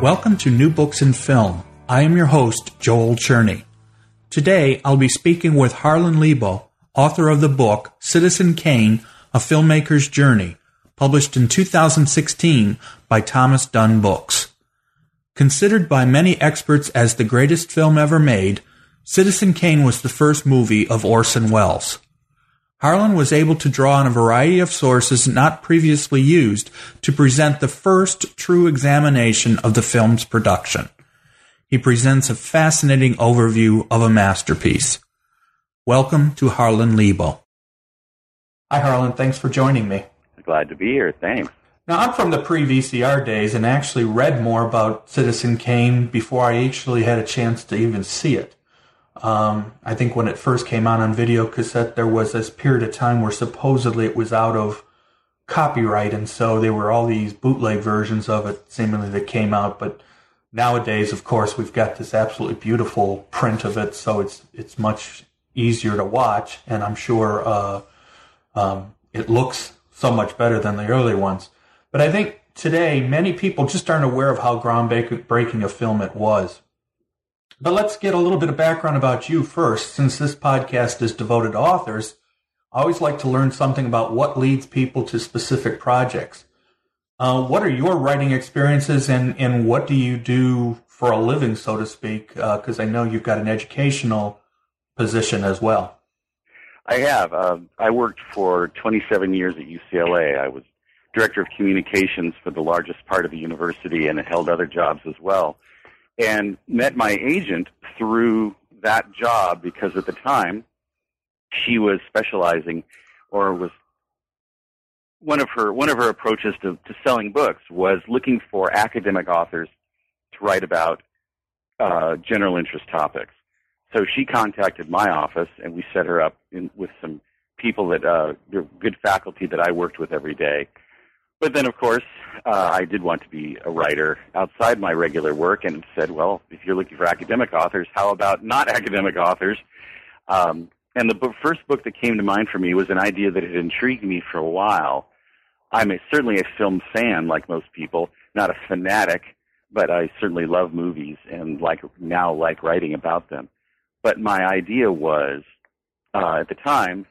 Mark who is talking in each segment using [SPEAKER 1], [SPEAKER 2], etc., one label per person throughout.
[SPEAKER 1] Welcome to New Books in Film. I am your host, Joel Cherney. Today, I'll be speaking with Harlan Lebo, author of the book Citizen Kane, A Filmmaker's Journey, published in 2016 by Thomas Dunne Books. Considered by many experts as the greatest film ever made, Citizen Kane was the first movie of Orson Welles. Harlan was able to draw on a variety of sources not previously used to present the first true examination of the film's production. He presents a fascinating overview of a masterpiece. Welcome to Harlan Lebo. Hi, Harlan. Thanks for joining me.
[SPEAKER 2] Glad to be here. Thanks.
[SPEAKER 1] Now, I'm from the pre VCR days and actually read more about Citizen Kane before I actually had a chance to even see it. Um, I think when it first came out on video cassette, there was this period of time where supposedly it was out of copyright, and so there were all these bootleg versions of it, seemingly that came out. But nowadays, of course, we've got this absolutely beautiful print of it, so it's it's much easier to watch, and I'm sure uh, um, it looks so much better than the early ones. But I think today many people just aren't aware of how groundbreaking a film it was. But let's get a little bit of background about you first. Since this podcast is devoted to authors, I always like to learn something about what leads people to specific projects. Uh, what are your writing experiences and, and what do you do for a living, so to speak? Because uh, I know you've got an educational position as well.
[SPEAKER 2] I have. Uh, I worked for 27 years at UCLA. I was director of communications for the largest part of the university and held other jobs as well and met my agent through that job because at the time she was specializing or was one of her one of her approaches to, to selling books was looking for academic authors to write about uh, general interest topics. So she contacted my office, and we set her up in, with some people that uh, good faculty that I worked with every day but then, of course, uh, I did want to be a writer outside my regular work and said, well, if you're looking for academic authors, how about not academic authors? Um, and the book, first book that came to mind for me was an idea that had intrigued me for a while. I'm a, certainly a film fan, like most people, not a fanatic, but I certainly love movies and like now like writing about them. But my idea was, uh, at the time,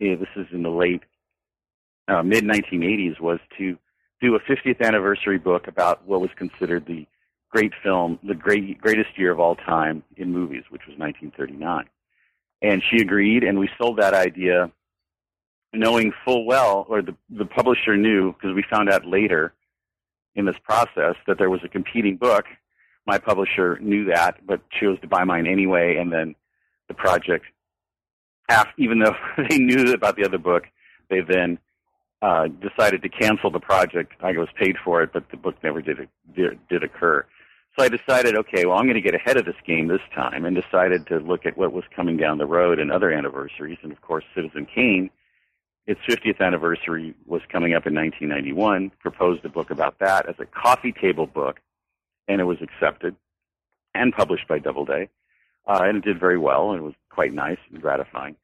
[SPEAKER 2] eh, this is in the late uh, mid 1980s was to do a 50th anniversary book about what was considered the great film, the great, greatest year of all time in movies, which was 1939. And she agreed, and we sold that idea knowing full well, or the, the publisher knew, because we found out later in this process that there was a competing book. My publisher knew that, but chose to buy mine anyway, and then the project, even though they knew about the other book, they then uh, decided to cancel the project. I was paid for it, but the book never did did, did occur. So I decided, okay, well, I'm going to get ahead of this game this time, and decided to look at what was coming down the road and other anniversaries. And of course, Citizen Kane, its 50th anniversary was coming up in 1991. Proposed a book about that as a coffee table book, and it was accepted and published by Doubleday, uh, and it did very well, and it was quite nice and gratifying.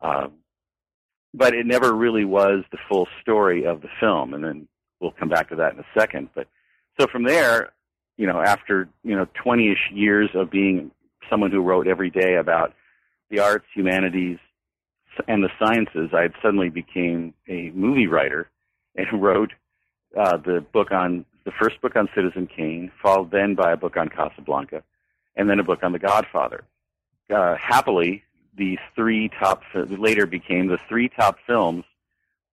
[SPEAKER 2] Uh, but it never really was the full story of the film. And then we'll come back to that in a second. But so from there, you know, after you know 20ish years of being someone who wrote every day about the arts, humanities, and the sciences, I suddenly became a movie writer and wrote uh, the book on the first book on Citizen Kane, followed then by a book on Casablanca, and then a book on The Godfather. Uh, happily, the three top, later became the three top films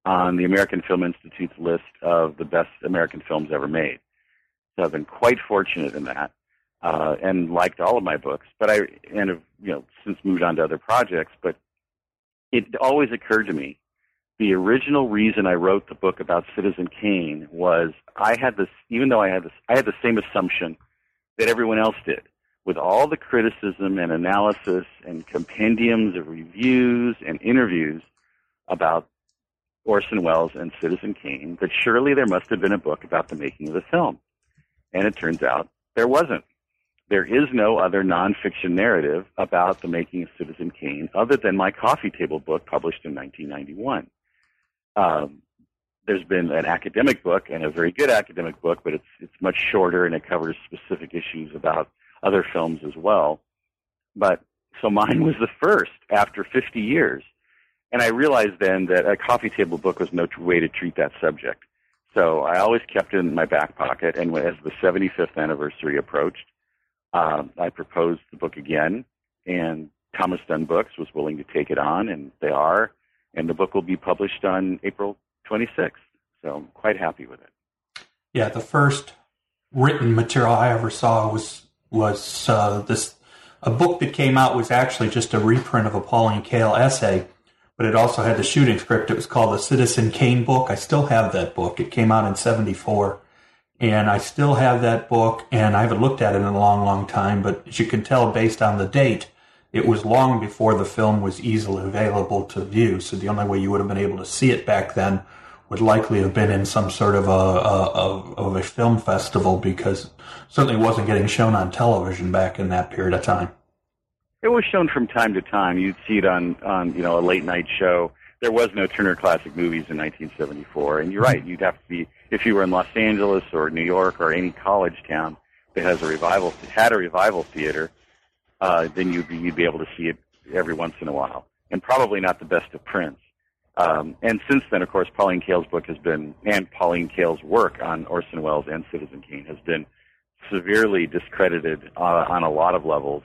[SPEAKER 2] on the American Film Institute's list of the best American films ever made. So I've been quite fortunate in that, uh, and liked all of my books. But I, and have, you know, since moved on to other projects. But it always occurred to me, the original reason I wrote the book about Citizen Kane was I had this, even though I had this, I had the same assumption that everyone else did with all the criticism and analysis and compendiums of reviews and interviews about Orson Welles and Citizen Kane, that surely there must have been a book about the making of the film. And it turns out there wasn't. There is no other nonfiction narrative about the making of Citizen Kane other than my coffee table book published in 1991. Um, there's been an academic book and a very good academic book, but it's it's much shorter and it covers specific issues about other films as well. But so mine was the first after 50 years. And I realized then that a coffee table book was no way to treat that subject. So I always kept it in my back pocket. And as the 75th anniversary approached, um, I proposed the book again. And Thomas Dunne Books was willing to take it on, and they are. And the book will be published on April 26th. So I'm quite happy with it.
[SPEAKER 1] Yeah, the first written material I ever saw was was uh, this a book that came out was actually just a reprint of a Pauline Kael essay, but it also had the shooting script. It was called the Citizen Kane book. I still have that book. It came out in '74, and I still have that book. And I haven't looked at it in a long, long time. But as you can tell, based on the date, it was long before the film was easily available to view. So the only way you would have been able to see it back then would likely have been in some sort of a, a, of a film festival because certainly wasn't getting shown on television back in that period of time.
[SPEAKER 2] It was shown from time to time. You'd see it on on you know a late night show. There was no Turner Classic Movies in 1974, and you're right. You'd have to be if you were in Los Angeles or New York or any college town that has a revival had a revival theater. Uh, then you'd be, you'd be able to see it every once in a while, and probably not the best of prints. Um, and since then, of course, Pauline Kael's book has been, and Pauline Kael's work on Orson Welles and Citizen Kane has been severely discredited uh, on a lot of levels.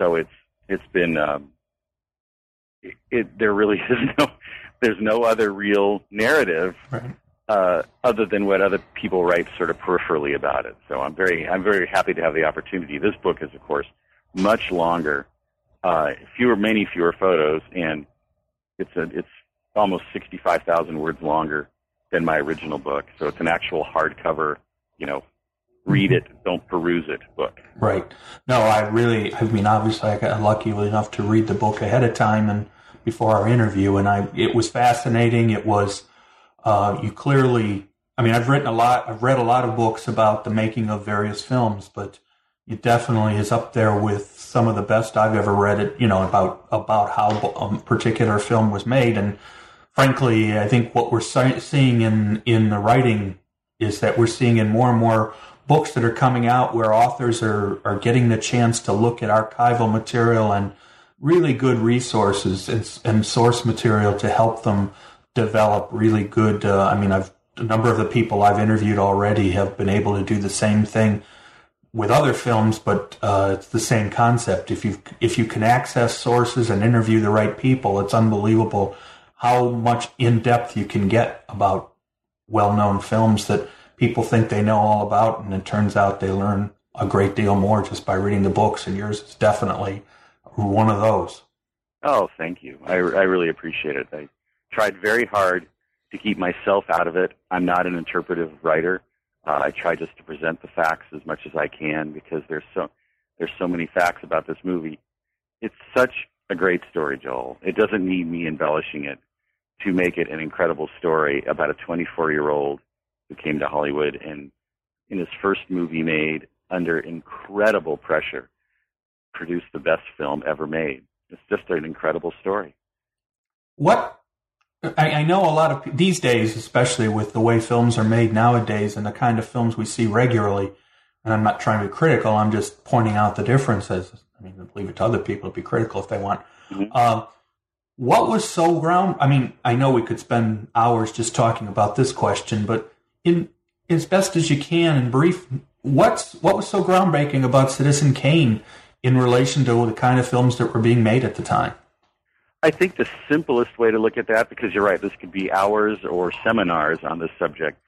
[SPEAKER 2] So it's it's been um, it, it, there really is no there's no other real narrative right. uh, other than what other people write sort of peripherally about it. So I'm very I'm very happy to have the opportunity. This book is of course much longer, uh, fewer many fewer photos, and it's a it's almost 65,000 words longer than my original book. So it's an actual hardcover, you know, read mm-hmm. it, don't peruse it book.
[SPEAKER 1] Right. No, I really, I mean, obviously I got lucky enough to read the book ahead of time and before our interview and I, it was fascinating. It was, uh, you clearly, I mean, I've written a lot, I've read a lot of books about the making of various films, but it definitely is up there with some of the best I've ever read it, you know, about, about how a particular film was made. And, frankly, I think what we're seeing in in the writing is that we're seeing in more and more books that are coming out where authors are are getting the chance to look at archival material and really good resources and, and source material to help them develop really good. Uh, I mean, I've a number of the people I've interviewed already have been able to do the same thing with other films, but uh, it's the same concept. If you if you can access sources and interview the right people, it's unbelievable how much in depth you can get about well known films that people think they know all about, and it turns out they learn a great deal more just by reading the books. And yours is definitely one of those.
[SPEAKER 2] Oh, thank you. I, I really appreciate it. I tried very hard to keep myself out of it. I'm not an interpretive writer. Uh, I try just to present the facts as much as I can because there's so there's so many facts about this movie. It's such a great story, Joel. It doesn't need me embellishing it to make it an incredible story about a 24 year old who came to Hollywood and in his first movie made under incredible pressure produced the best film ever made. It's just an incredible story.
[SPEAKER 1] What I, I, know a lot of these days, especially with the way films are made nowadays and the kind of films we see regularly, and I'm not trying to be critical, I'm just pointing out the differences. Mean, leave it to other people to be critical if they want. Mm-hmm. Uh, what was so ground? I mean, I know we could spend hours just talking about this question, but in as best as you can in brief, what's what was so groundbreaking about Citizen Kane in relation to the kind of films that were being made at the time?
[SPEAKER 2] I think the simplest way to look at that, because you're right, this could be hours or seminars on this subject,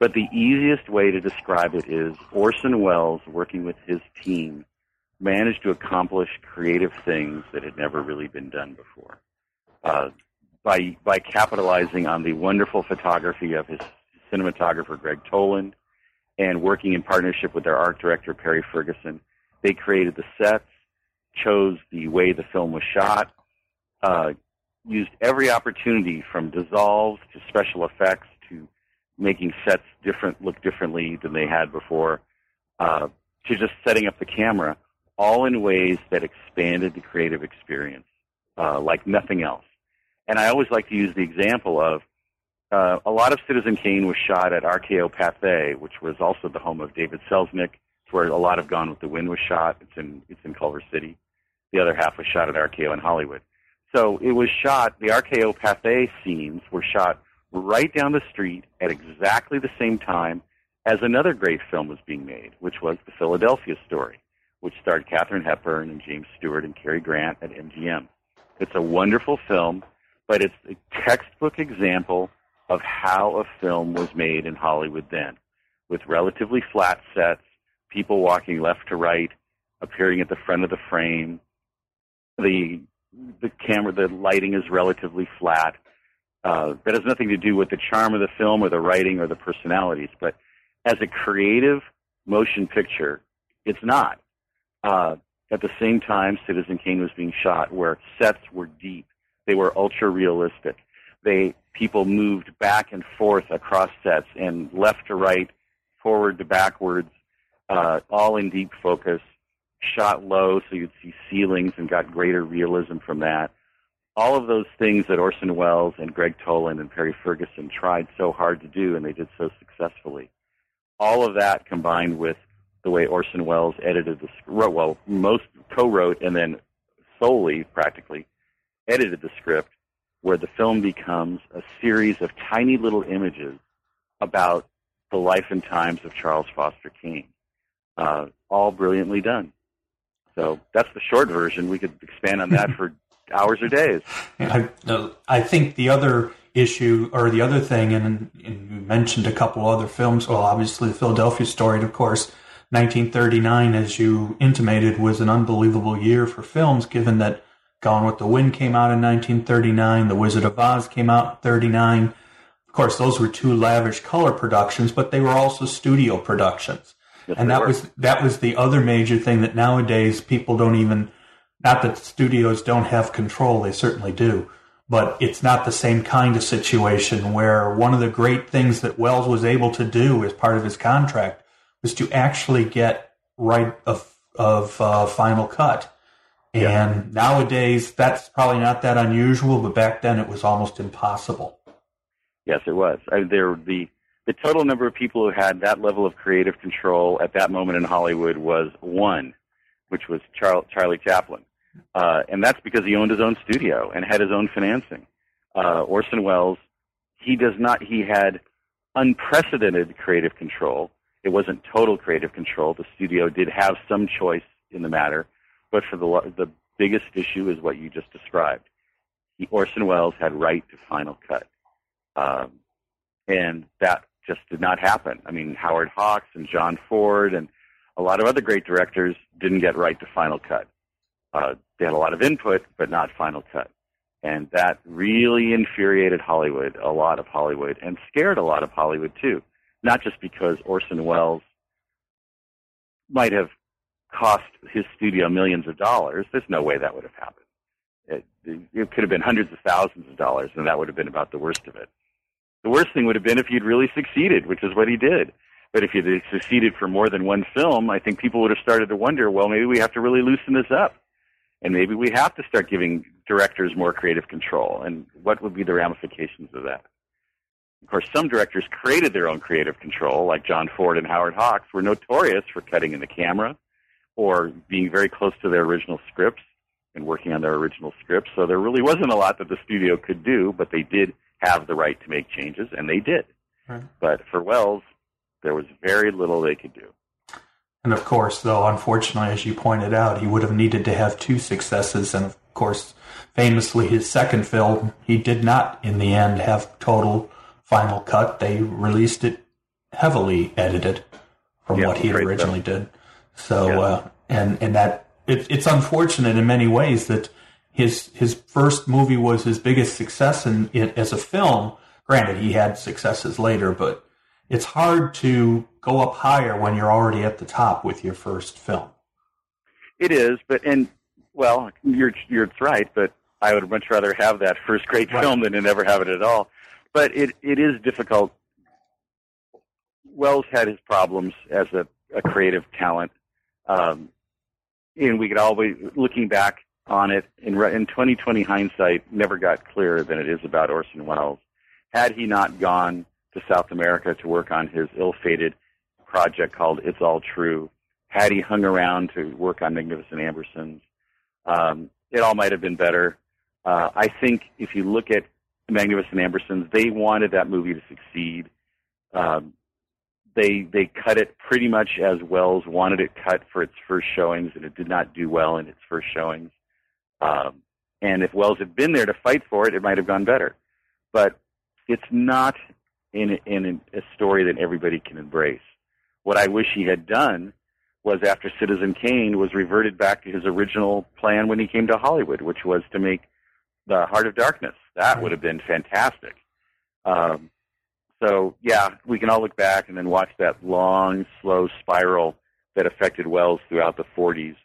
[SPEAKER 2] but the easiest way to describe it is Orson Welles, working with his team, managed to accomplish creative things that had never really been done before uh, by by capitalizing on the wonderful photography of his cinematographer Gregg Toland and working in partnership with their art director Perry Ferguson. They created the sets, chose the way the film was shot, uh, used every opportunity from dissolves to special effects to making sets different look differently than they had before, uh, to just setting up the camera, all in ways that expanded the creative experience uh, like nothing else. And I always like to use the example of uh, a lot of Citizen Kane was shot at RKO Pathé, which was also the home of David Selznick. It's where a lot of Gone with the Wind was shot. It's in it's in Culver City. The other half was shot at RKO in Hollywood. So it was shot. The RKO Pathé scenes were shot right down the street at exactly the same time as another great film was being made, which was The Philadelphia Story, which starred Katharine Hepburn and James Stewart and Cary Grant at MGM. It's a wonderful film, but it's a textbook example of how a film was made in Hollywood then, with relatively flat sets, people walking left to right, appearing at the front of the frame. The the camera, the lighting is relatively flat. Uh, that has nothing to do with the charm of the film or the writing or the personalities, but as a creative motion picture, it's not. Uh, at the same time, Citizen Kane was being shot, where sets were deep, they were ultra realistic. They people moved back and forth across sets and left to right, forward to backwards, uh, all in deep focus. Shot low, so you'd see ceilings and got greater realism from that. All of those things that Orson Welles and Gregg Toland and Perry Ferguson tried so hard to do, and they did so successfully. All of that combined with the way Orson Welles edited the script, well, most co-wrote and then solely, practically, edited the script, where the film becomes a series of tiny little images about the life and times of Charles Foster Kane. Uh, all brilliantly done. So that's the short version. We could expand on that for hours or days.
[SPEAKER 1] I, I think the other issue or the other thing, and, and you mentioned a couple other films. Well, obviously the Philadelphia Story, and of course, 1939, as you intimated, was an unbelievable year for films, given that Gone with the Wind came out in 1939, The Wizard of Oz came out in 39. Of course, those were two lavish color productions, but they were also studio productions. Yes, and that were. was that was the other major thing that nowadays people don't even not that studios don't have control, they certainly do. But it's not the same kind of situation where one of the great things that Welles was able to do as part of his contract was to actually get right of of uh, Final Cut. And yeah. nowadays, that's probably not that unusual, but back then it was almost impossible.
[SPEAKER 2] Yes, it was. I there the the total number of people who had that level of creative control at that moment in Hollywood was one, which was Char- Charlie Chaplin, uh, and that's because he owned his own studio and had his own financing. Uh, Orson Welles, he does not. He had unprecedented creative control. It wasn't total creative control. The studio did have some choice in the matter, but for the the biggest issue is what you just described. He, Orson Welles had right to final cut, um, and that just did not happen. I mean, Howard Hawks and John Ford and a lot of other great directors didn't get right to final cut. Uh, they had a lot of input, but not final cut. And that really infuriated Hollywood, a lot of Hollywood, and scared a lot of Hollywood too. Not just because Orson Welles might have cost his studio millions of dollars. There's no way that would have happened. It, it could have been hundreds of thousands of dollars, and that would have been about the worst of it. The worst thing would have been if he'd really succeeded, which is what he did. But if he had succeeded for more than one film, I think people would have started to wonder, well, maybe we have to really loosen this up. And maybe we have to start giving directors more creative control. And what would be the ramifications of that? Of course, some directors created their own creative control, like John Ford and Howard Hawks, were notorious for cutting in the camera or being very close to their original scripts and working on their original scripts. So there really wasn't a lot that the studio could do, but they did have the right to make changes, and they did. Right. But for Welles, there was very little they could do.
[SPEAKER 1] And of course, though, unfortunately, as you pointed out, he would have needed to have two successes. And of course, famously, his second film, he did not, in the end, have total final cut. They released it heavily edited from yeah, what he originally did. So, yeah. uh, and and that it, it's unfortunate in many ways that his his first movie was his biggest success in, in, as a film. Granted, he had successes later, but it's hard to go up higher when you're already at the top with your first film.
[SPEAKER 2] It is, but and well, you're you're right, but I would much rather have that first great right. film than to never have it at all. But it it is difficult. Welles had his problems as a, a creative talent, um, and we could always looking back on it in in 2020 hindsight never got clearer than it is about Orson Welles. had he not gone to South America to work on his ill-fated project called It's All True, had he hung around to work on Magnificent Ambersons, um, it all might have been better. Uh, I think if you look at Magnificent Ambersons, they wanted that movie to succeed. Um, they they cut it pretty much as Welles wanted it cut for its first showings, and it did not do well in its first showings. Um, and if Welles had been there to fight for it, it might have gone better. But it's not in in a story that everybody can embrace. What I wish he had done was after Citizen Kane was reverted back to his original plan when he came to Hollywood, which was to make the Heart of Darkness. That would have been fantastic. Um, so yeah, we can all look back and then watch that long, slow spiral that affected Welles throughout the 40s.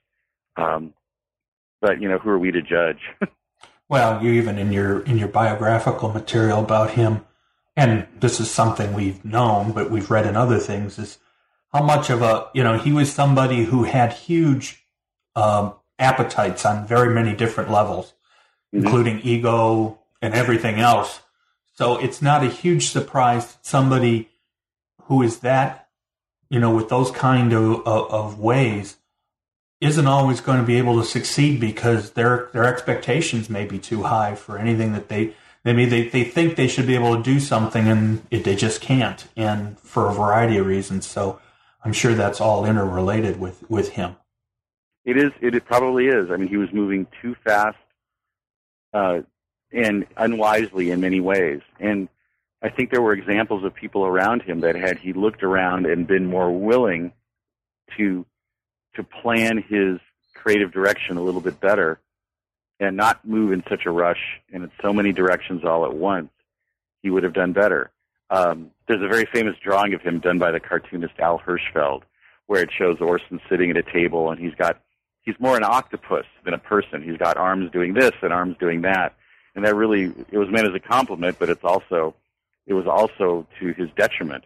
[SPEAKER 2] Um, but you know, who are we to judge?
[SPEAKER 1] well, you even in your in your biographical material about him, and this is something we've known, but we've read in other things is how much of a you know he was somebody who had huge um, appetites on very many different levels, mm-hmm. including ego and everything else. So it's not a huge surprise that somebody who is that, you know, with those kind of, of, of ways isn't always going to be able to succeed because their their expectations may be too high for anything that they maybe they, they think they should be able to do something and it, they just can't and for a variety of reasons so i'm sure that's all interrelated with with him
[SPEAKER 2] it is it, it probably is i mean he was moving too fast uh, and unwisely in many ways. And I think there were examples of people around him that had he looked around and been more willing to to plan his creative direction a little bit better and not move in such a rush and in so many directions all at once, he would have done better. Um, there's a very famous drawing of him done by the cartoonist Al Hirschfeld, where it shows Orson sitting at a table and he's got he's more an octopus than a person. He's got arms doing this and arms doing that and that really it was meant as a compliment, but it's also it was also to his detriment.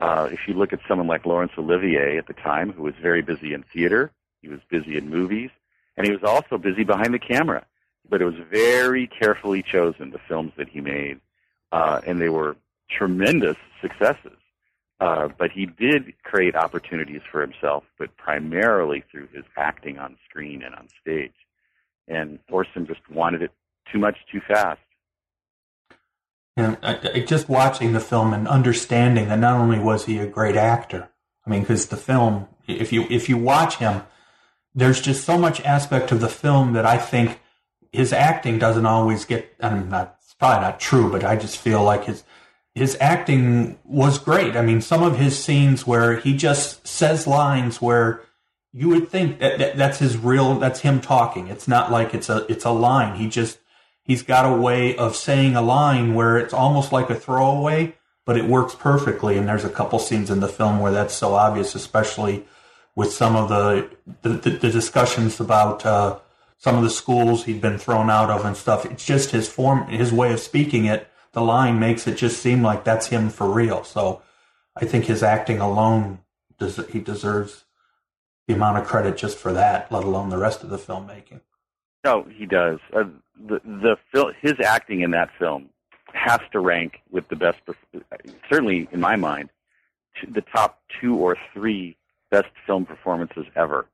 [SPEAKER 2] Uh, if you look at someone like Laurence Olivier at the time, who was very busy in theater, he was busy in movies, and he was also busy behind the camera. But it was very carefully chosen the films that he made, uh, and they were tremendous successes. Uh, but he did create opportunities for himself, but primarily through his acting on screen and on stage. And Orson just wanted it too much too fast.
[SPEAKER 1] And I, just watching the film and understanding that not only was he a great actor, I mean, because the film, if you if you watch him, there's just so much aspect of the film that I think his acting doesn't always get. I'm not. It's probably not true, but I just feel like his his acting was great. I mean, some of his scenes where he just says lines where you would think that, that that's his real. That's him talking. It's not like it's a it's a line. He just he's got a way of saying a line where it's almost like a throwaway, but it works perfectly. And there's a couple scenes in the film where that's so obvious, especially with some of the the, the discussions about uh, some of the schools he'd been thrown out of and stuff. It's just his form, his way of speaking it. The line makes it just seem like that's him for real. So I think his acting alone, does he deserves the amount of credit just for that, let alone the rest of the filmmaking.
[SPEAKER 2] No, he does. Uh, the the his acting in that film has to rank with the best. Certainly, in my mind, the top two or three best film performances ever,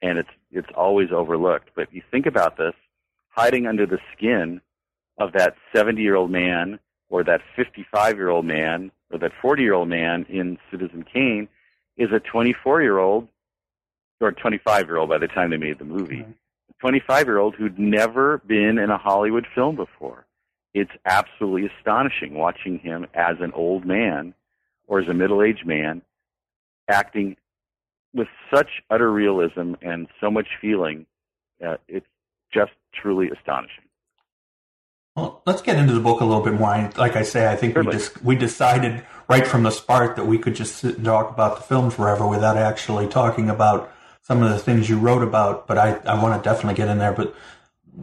[SPEAKER 2] and it's it's always overlooked. But if you think about this: hiding under the skin of that seventy-year-old man, or that fifty-five-year-old man, or that forty-year-old man in Citizen Kane, is a twenty-four-year-old or twenty-five-year-old by the time they made the movie. Mm-hmm 25 year old who'd never been in a Hollywood film before. It's absolutely astonishing watching him as an old man or as a middle aged man acting with such utter realism and so much feeling. Uh, it's just truly astonishing.
[SPEAKER 1] Well, let's get into the book a little bit more. Like I say, I think we just we decided right from the start that we could just sit and talk about the film forever without actually talking about some of the things you wrote about, but I, I want to definitely get in there. But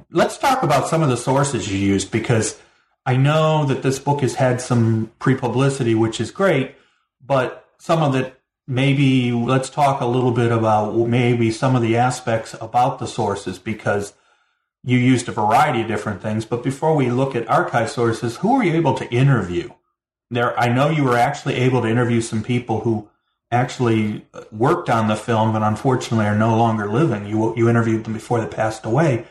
[SPEAKER 1] let's talk about some of the sources you used because I know that this book has had some pre publicity, which is great, but some of it maybe let's talk a little bit about maybe some of the aspects about the sources because you used a variety of different things. But before we look at archive sources, who were you able to interview? There, I know you were actually able to interview some people who actually worked on the film, but unfortunately are no longer living. You you interviewed them before they passed away.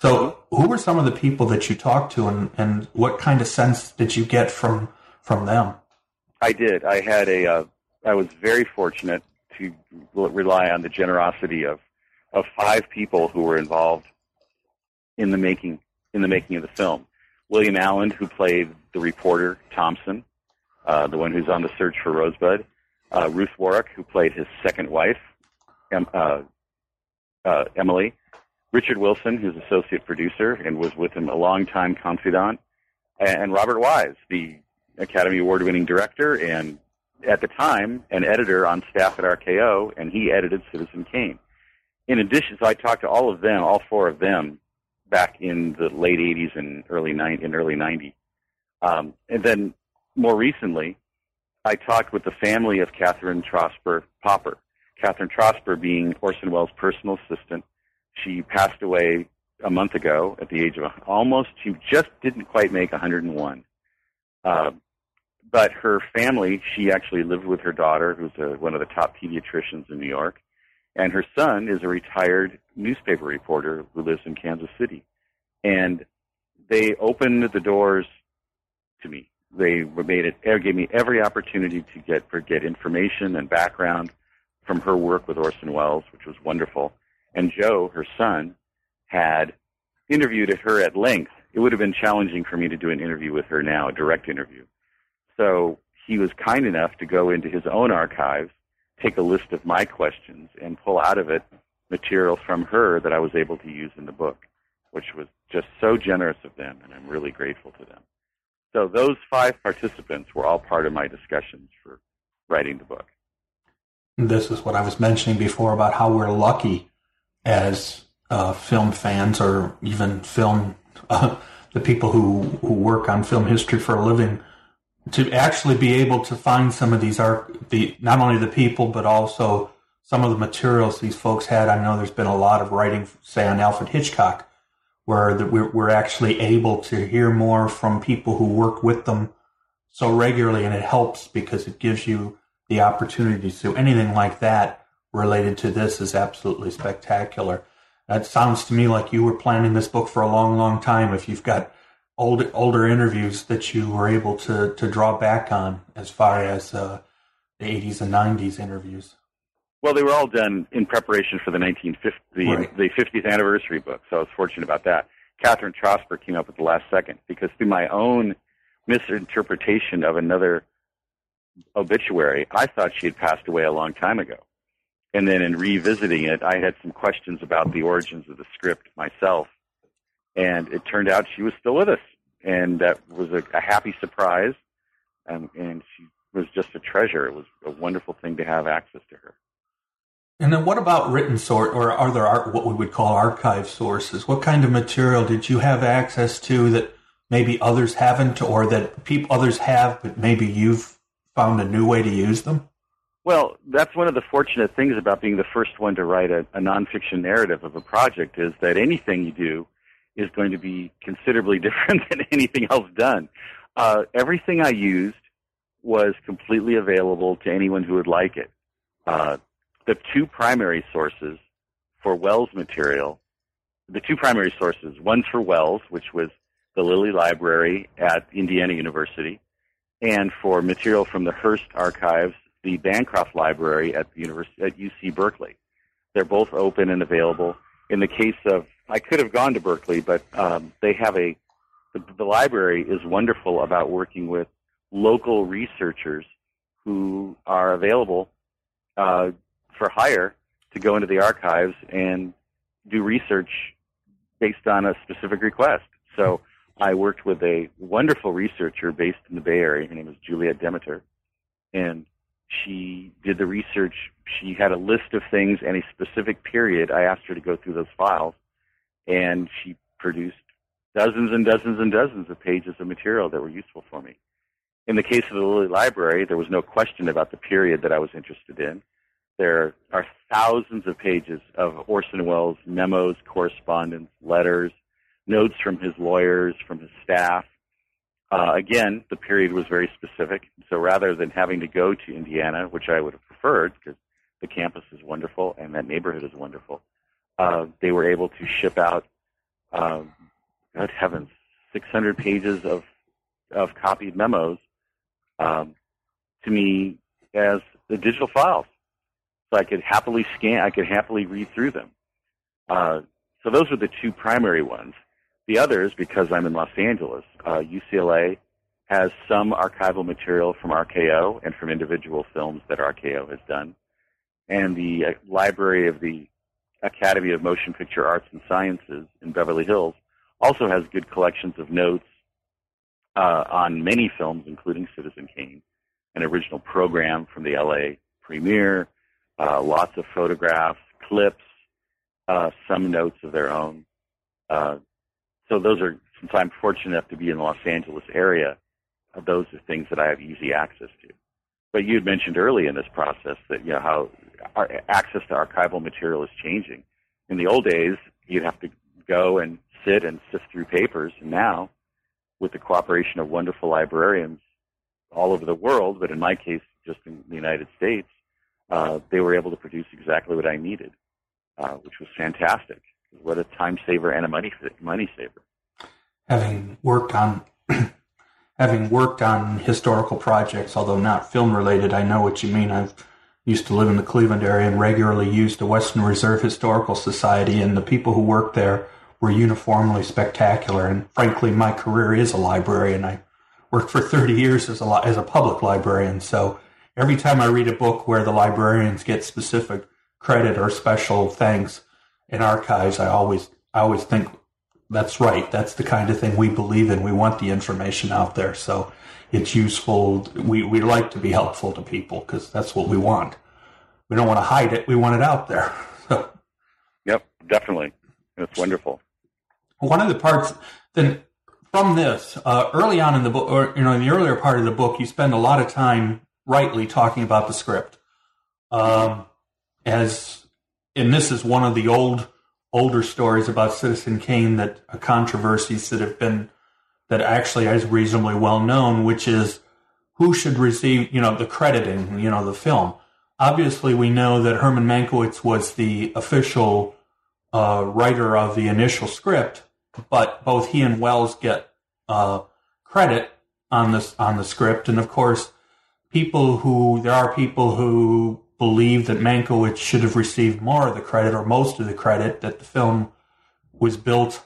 [SPEAKER 1] So, who were some of the people that you talked to, and, and what kind of sense did you get from from them?
[SPEAKER 2] I did. I had a. Uh, I was very fortunate to rely on the generosity of of five people who were involved in the making in the making of the film. William Alland, who played the reporter Thompson, uh, the one who's on the search for Rosebud. Uh, Ruth Warrick, who played his second wife, em, uh, uh Emily. Richard Wilson, who's associate producer and was with him a long time confidant, and Robert Wise, the Academy Award winning director and at the time an editor on staff at RKO, and he edited Citizen Kane. In addition, so I talked to all of them, all four of them, back in the late '80s and early '90s. In early '90s, um, and then more recently, I talked with the family of Catherine Trosper Popper. Catherine Trosper being Orson Welles' personal assistant. She passed away a month ago at the age of almost. She just didn't quite make 101. Uh, but her family, she actually lived with her daughter, who's a, one of the top pediatricians in New York, and her son is a retired newspaper reporter who lives in Kansas City. And they opened the doors to me. They made it, gave me every opportunity to get get information and background from her work with Orson Welles, which was wonderful. And Joe, her son, had interviewed her at length. It would have been challenging for me to do an interview with her now, a direct interview. So he was kind enough to go into his own archives, take a list of my questions, and pull out of it material from her that I was able to use in the book, which was just so generous of them, and I'm really grateful to them. So those five participants were all part of my discussions for writing the book.
[SPEAKER 1] This is what I was mentioning before about how we're lucky as uh, film fans or even film, uh, the people who, who work on film history for a living to actually be able to find some of these art, the not only the people but also some of the materials these folks had. I know there's been a lot of writing, say on Alfred Hitchcock, where the, we're, we're actually able to hear more from people who work with them so regularly, and it helps because it gives you the opportunity to anything like that related to this is absolutely spectacular. That sounds to me like you were planning this book for a long, long time. If you've got old, older interviews that you were able to, to draw back on as far as uh, the 80s and 90s interviews?
[SPEAKER 2] Well, they were all done in preparation for the 1950 the, right. the 50th anniversary book, so I was fortunate about that. Catherine Trosper came up at the last second because through my own misinterpretation of another obituary, I thought she had passed away a long time ago. And then in revisiting it, I had some questions about the origins of the script myself and it turned out she was still with us, and that was a, a happy surprise. Um, and she was just a treasure. It was a wonderful thing to have access to her.
[SPEAKER 1] And then, what about written source, or are there art, what we would call archive sources? What kind of material did you have access to that maybe others haven't, or that people others have, but maybe you've found a new way to use them?
[SPEAKER 2] Well, that's one of the fortunate things about being the first one to write a, a nonfiction narrative of a project is that anything you do is going to be considerably different than anything else done. Uh, everything I used was completely available to anyone who would like it. Uh, the two primary sources for Welles material, the two primary sources, one for Welles, which was the Lilly Library at Indiana University, and for material from the Hearst archives, the Bancroft Library at the University at UC Berkeley. They're both open and available. In the case of I could have gone to Berkeley, but um, they have a the, the library is wonderful about working with local researchers who are available uh, for hire to go into the archives and do research based on a specific request. So I worked with a wonderful researcher based in the Bay Area. Her name is Juliet Demeter, and she did the research. She had a list of things and a specific period. I asked her to go through those files and she produced dozens and dozens and dozens of pages of material that were useful for me. In the case of the Lilly Library, there was no question about the period that I was interested in. There are thousands of pages of Orson Welles memos, correspondence, letters, notes from his lawyers, from his staff. Uh, again, the period was very specific. So rather than having to go to Indiana, which I would have preferred because the campus is wonderful and that neighborhood is wonderful, uh, they were able to ship out, uh, God heavens, 600 pages of of copied memos um, to me as the digital files, so I could happily scan. I could happily read through them. Uh, so those were the two primary ones. The others, because I'm in Los Angeles, uh, UCLA has some archival material from RKO and from individual films that RKO has done, and the uh, library of the Academy of Motion Picture Arts and Sciences in Beverly Hills also has good collections of notes uh, on many films, including Citizen Kane, an original program from the LA premiere, uh, lots of photographs, clips, uh, some notes of their own. Uh, so those are, since I'm fortunate enough to be in the Los Angeles area, those are things that I have easy access to. But you had mentioned early in this process that you know how our access to archival material is changing. In the old days, you'd have to go and sit and sift through papers, and now with the cooperation of wonderful librarians all over the world, but in my case, just in the United States, uh, they were able to produce exactly what I needed, uh, which was fantastic. What a time saver and a money money saver.
[SPEAKER 1] Having worked on having worked on historical projects, although not film related, I know what you mean. I've used to live in the Cleveland area and regularly used the Western Reserve Historical Society, and the people who worked there were uniformly spectacular. And frankly, my career is a librarian. I worked for 30 years as a, as a public librarian. So every time I read a book where the librarians get specific credit or special thanks in archives, I always, I always think that's right. That's the kind of thing we believe in. We want the information out there. So it's useful. We, we like to be helpful to people because that's what we want. We don't want to hide it. We want it out there.
[SPEAKER 2] yep, definitely. It's wonderful
[SPEAKER 1] one of the parts then from this uh, early on in the book, or you know, in the earlier part of the book, you spend a lot of time rightly talking about the script. Um, as and this is one of the old older stories about Citizen Kane that uh, controversies that have been that actually is reasonably well known, which is who should receive you know the crediting you know the film. Obviously, we know that Herman Mankiewicz was the official uh, writer of the initial script, but both he and Welles get uh, credit on this on the script, and of course, people who there are people who believe that Mankiewicz should have received more of the credit or most of the credit that the film was built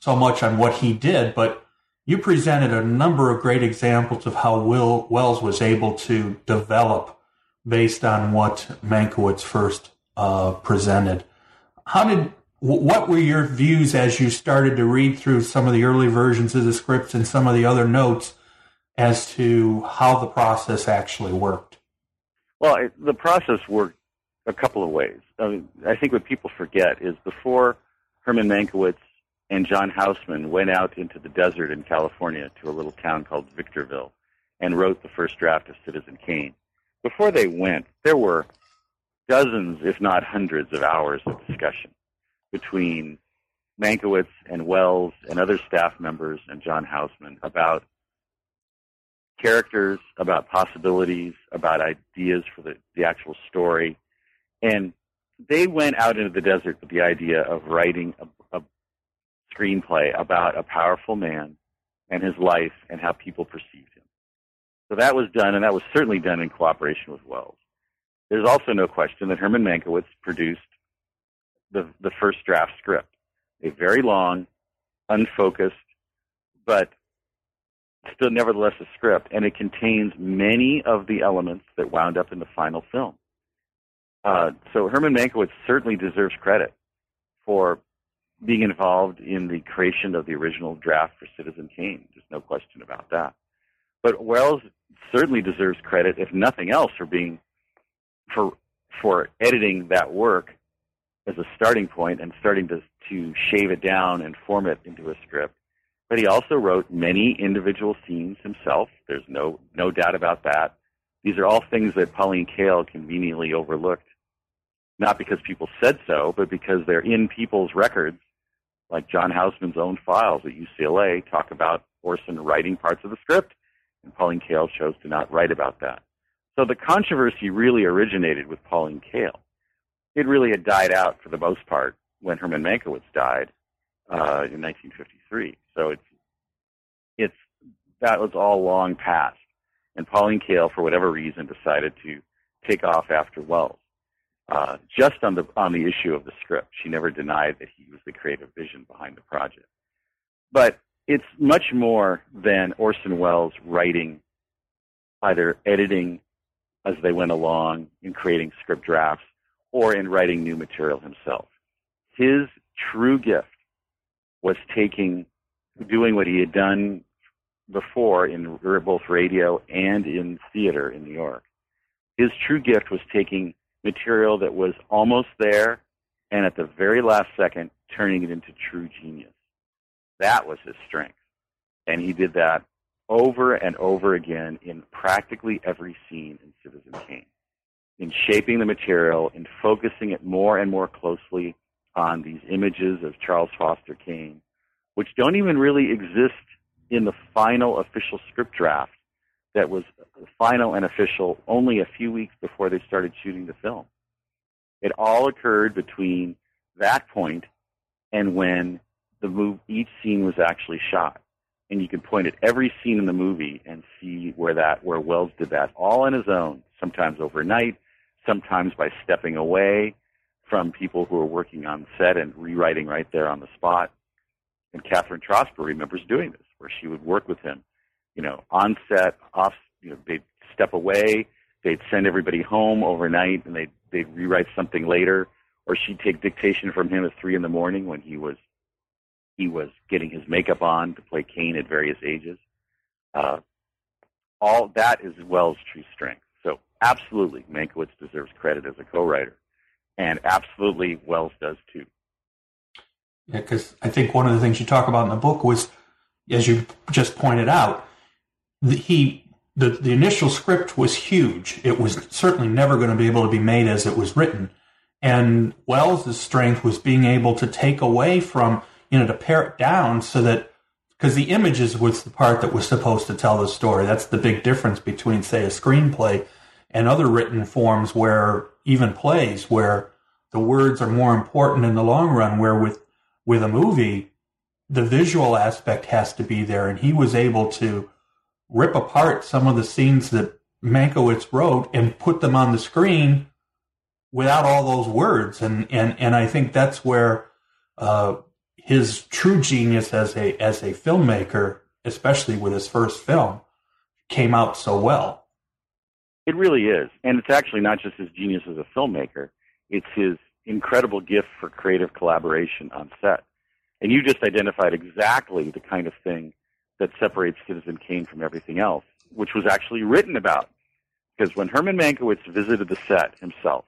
[SPEAKER 1] so much on what he did, but you presented a number of great examples of how Will Welles was able to develop based on what Mankiewicz first uh, presented. How did what were your views as you started to read through some of the early versions of the scripts and some of the other notes as to how the process actually worked?
[SPEAKER 2] Well, it, the process worked a couple of ways. I, mean, I think what people forget is before Herman Mankiewicz and John Houseman went out into the desert in California to a little town called Victorville and wrote the first draft of Citizen Kane. Before they went, there were dozens, if not hundreds, of hours of discussion between Mankiewicz and Welles and other staff members and John Houseman about characters, about possibilities, about ideas for the, the actual story. And they went out into the desert with the idea of writing a, a screenplay about a powerful man and his life and how people perceived him. So that was done, and that was certainly done in cooperation with Welles. There's also no question that Herman Mankiewicz produced the, the first draft script. A very long, unfocused, but still nevertheless a script, and it contains many of the elements that wound up in the final film. Uh, so Herman Mankiewicz certainly deserves credit for being involved in the creation of the original draft for Citizen Kane. There's no question about that. But Welles certainly deserves credit, if nothing else, for being for for editing that work as a starting point and starting to, to shave it down and form it into a script. But he also wrote many individual scenes himself. There's no, no doubt about that. These are all things that Pauline Kael conveniently overlooked, not because people said so, but because they're in people's records like John Houseman's own files at UCLA, talk about Orson writing parts of the script, and Pauline Kael chose to not write about that. So the controversy really originated with Pauline Kael. It really had died out for the most part when Herman Mankiewicz died uh, in 1953. So it's it's that was all long past, and Pauline Kael, for whatever reason, decided to take off after Welles. Uh, just on the on the issue of the script, she never denied that he was the creative vision behind the project. But it's much more than Orson Welles writing, either editing as they went along in creating script drafts or in writing new material himself. His true gift was taking, doing what he had done before in both radio and in theater in New York. His true gift was taking material that was almost there and at the very last second turning it into true genius. That was his strength. And he did that over and over again in practically every scene in Citizen Kane, in shaping the material, in focusing it more and more closely on these images of Charles Foster Kane, which don't even really exist in the final official script draft that was final and official only a few weeks before they started shooting the film. It all occurred between that point and when the move, each scene was actually shot and you can point at every scene in the movie and see where that where Welles did that all on his own, sometimes overnight, sometimes by stepping away from people who are working on set and rewriting right there on the spot. And Catherine Trosper remembers doing this, where she would work with him, you know, on set, off, you know, they'd step away, they'd send everybody home overnight, and they'd they'd rewrite something later, or she'd take dictation from him at three in the morning when he was he was getting his makeup on to play Kane at various ages. Uh, all that is Welles' true strength. So absolutely, Mankiewicz deserves credit as a co-writer, and absolutely Welles does too.
[SPEAKER 1] Yeah, because I think one of the things you talk about in the book was, as you just pointed out, the, he the the initial script was huge. It was certainly never going to be able to be made as it was written, and Welles' strength was being able to take away from you know, to pare it down so that because the images was the part that was supposed to tell the story. That's the big difference between, say, a screenplay and other written forms where even plays where the words are more important in the long run. Where with with a movie, the visual aspect has to be there, and he was able to rip apart some of the scenes that Mankiewicz wrote and put them on the screen without all those words. And and and I think that's where uh, his true genius as a as a filmmaker, especially with his first film, came out so well.
[SPEAKER 2] It really is, and it's actually not just his genius as a filmmaker; it's his incredible gift for creative collaboration on set. And you just identified exactly the kind of thing that separates Citizen Kane from everything else, which was actually written about. Because when Herman Mankiewicz visited the set himself,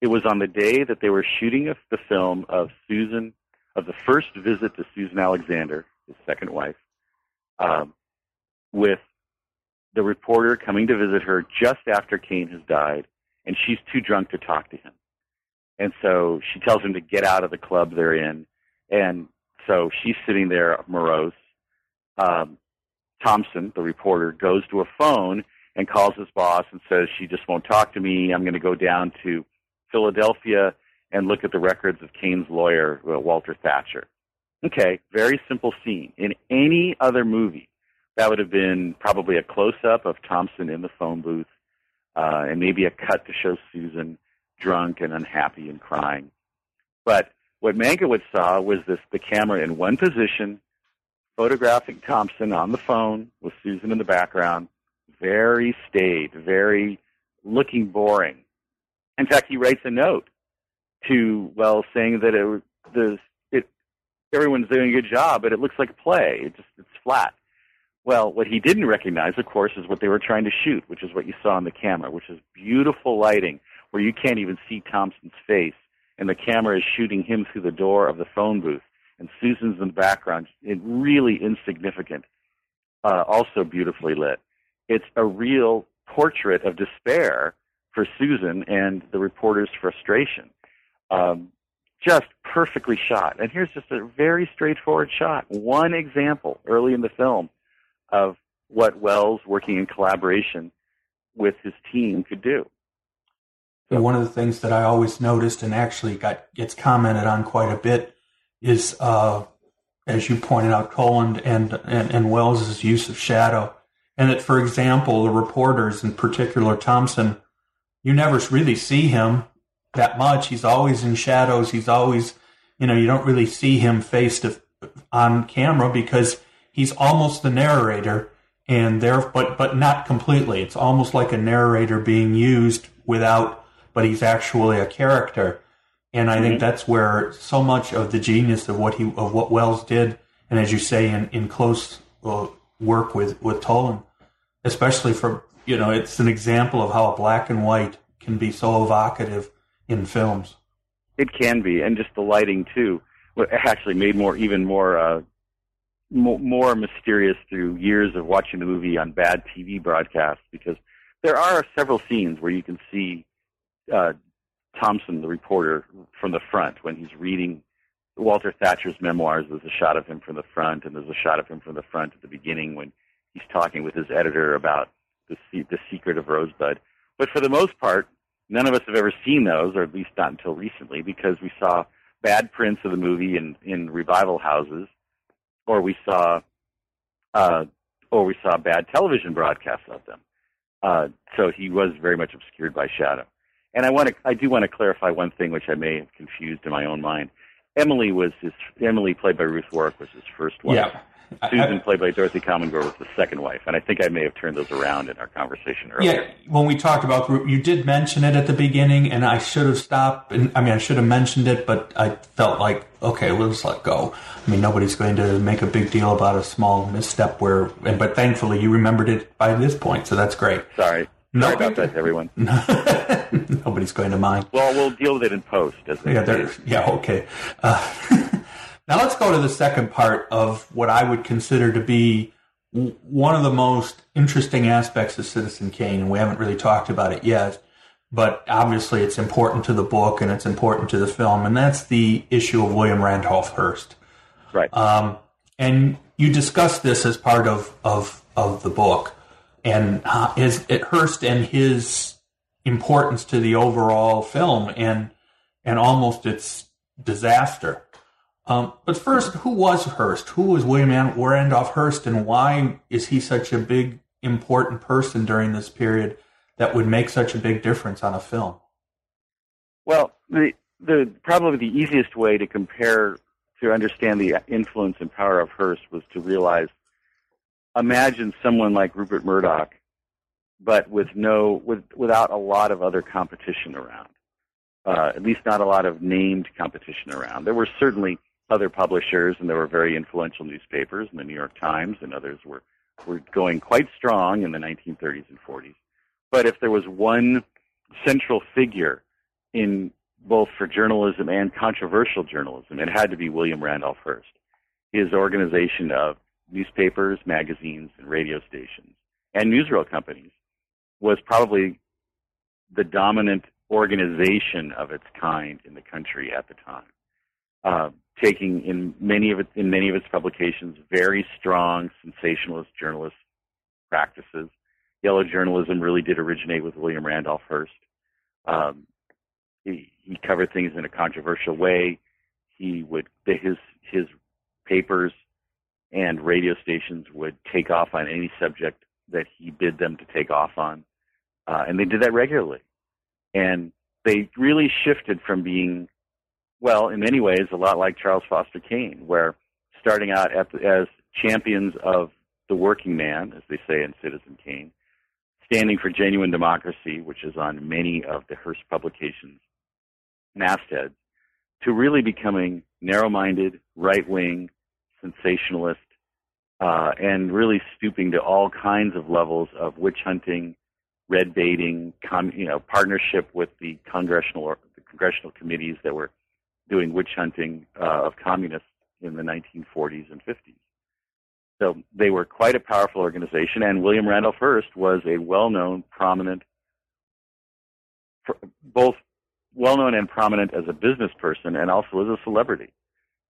[SPEAKER 2] it was on the day that they were shooting the film of Susan of the first visit to Susan Alexander, his second wife, um, with the reporter coming to visit her just after Kane has died, and she's too drunk to talk to him. And so she tells him to get out of the club they're in. And so she's sitting there morose. Um, Thompson, the reporter, goes to a phone and calls his boss and says, She just won't talk to me. I'm going to go down to Philadelphia and look at the records of Kane's lawyer, uh, Walter Thatcher. Okay, very simple scene. In any other movie, that would have been probably a close up of Thompson in the phone booth, uh, and maybe a cut to show Susan drunk and unhappy and crying. But what Mankiewicz saw was this the camera in one position, photographing Thompson on the phone with Susan in the background, very staid, very looking boring. In fact, he writes a note to well saying that it the it everyone's doing a good job, but it looks like a play. It just it's flat. Well, what he didn't recognize, of course, is what they were trying to shoot, which is what you saw on the camera, which is beautiful lighting where you can't even see Thompson's face, and the camera is shooting him through the door of the phone booth, and Susan's in the background, it really insignificant, uh, also beautifully lit. It's a real portrait of despair for Susan and the reporter's frustration. Um, just perfectly shot. And here's just a very straightforward shot. One example early in the film of what Welles, working in collaboration with his team, could do.
[SPEAKER 1] So one of the things that I always noticed and actually got gets commented on quite a bit is, uh, as you pointed out, Toland and, and, and Welles's use of shadow. And that, for example, the reporters, in particular Thompson, you never really see him that much. He's always in shadows. He's always, you know, you don't really see him face to on camera because he's almost the narrator and there, but, but not completely. It's almost like a narrator being used without, but he's actually a character. And I mm-hmm. think that's where so much of the genius of what he, of what Welles did. And as you say, in, in close uh, work with, with Toland, especially for, you know, it's an example of how black and white can be so evocative in films.
[SPEAKER 2] It can be, and just the lighting too. Actually, made more even more uh, more, mysterious through years of watching the movie on bad TV broadcasts because there are several scenes where you can see uh, Thompson, the reporter, from the front when he's reading Walter Thatcher's memoirs. There's a shot of him from the front, and there's a shot of him from the front at the beginning when he's talking with his editor about the the secret of Rosebud. But for the most part, none of us have ever seen those, or at least not until recently, because we saw bad prints of the movie in in revival houses, or we saw, uh, or we saw bad television broadcasts of them. Uh, so he was very much obscured by shadow. And I want to, I do want to clarify one thing which I may have confused in my own mind. Emily was his, Emily played by Ruth Warrick was his first wife.
[SPEAKER 1] Yeah.
[SPEAKER 2] Susan, played by Dorothy Comingore, was the second wife, and I think I may have turned those around in our conversation earlier.
[SPEAKER 1] Yeah, when we talked about you did mention it at the beginning, and I should have stopped. And I mean, I should have mentioned it, but I felt like okay, let's let go. I mean, nobody's going to make a big deal about a small misstep where, and but thankfully you remembered it by this point, so that's great.
[SPEAKER 2] Sorry. Sorry about that, everyone.
[SPEAKER 1] Nobody's going to mind.
[SPEAKER 2] Well, we'll deal with it in post. As
[SPEAKER 1] yeah, yeah, okay. Uh, Now let's go to the second part of what I would consider to be one of the most interesting aspects of Citizen Kane, and we haven't really talked about it yet, but obviously it's important to the book and it's important to the film, and that's the issue of William Randolph Hearst.
[SPEAKER 2] Right.
[SPEAKER 1] Um, and you discuss this as part of, of, of the book, and uh, his, Hearst and his importance to the overall film and and almost its disaster. Um, but first, who was Hearst? Who was William Randolph Hearst, and why is he such a big, important person during this period that would make such a big difference on a film?
[SPEAKER 2] Well, the the probably the easiest way to compare to understand the influence and power of Hearst was to realize, imagine someone like Rupert Murdoch, but with no with without a lot of other competition around. Uh, at least not a lot of named competition around. There were certainly other publishers, and there were very influential newspapers, and the New York Times and others were were going quite strong in the 1930s and 40s. But if there was one central figure in both for journalism and controversial journalism, it had to be William Randolph Hearst. His organization of newspapers, magazines, and radio stations, and newsreel companies was probably the dominant organization of its kind in the country at the time. Uh, taking in many of its in many of its publications very strong sensationalist journalist practices. Yellow journalism really did originate with William Randolph Hearst. Um, he, he covered things in a controversial way. He would his his papers and radio stations would take off on any subject that he bid them to take off on, uh, and they did that regularly. And they really shifted from being well, in many ways, a lot like Charles Foster Kane, where starting out the, as champions of the working man, as they say in Citizen Kane, standing for genuine democracy, which is on many of the Hearst publications' mastheads, to really becoming narrow-minded, right-wing, sensationalist, uh, and really stooping to all kinds of levels of witch hunting, red baiting, com- you know, partnership with the congressional the congressional committees that were doing witch hunting uh, of communists in the 1940s and 50s. So they were quite a powerful organization, and William Randolph Hearst was a well-known, prominent, both well known and prominent as a business person and also as a celebrity.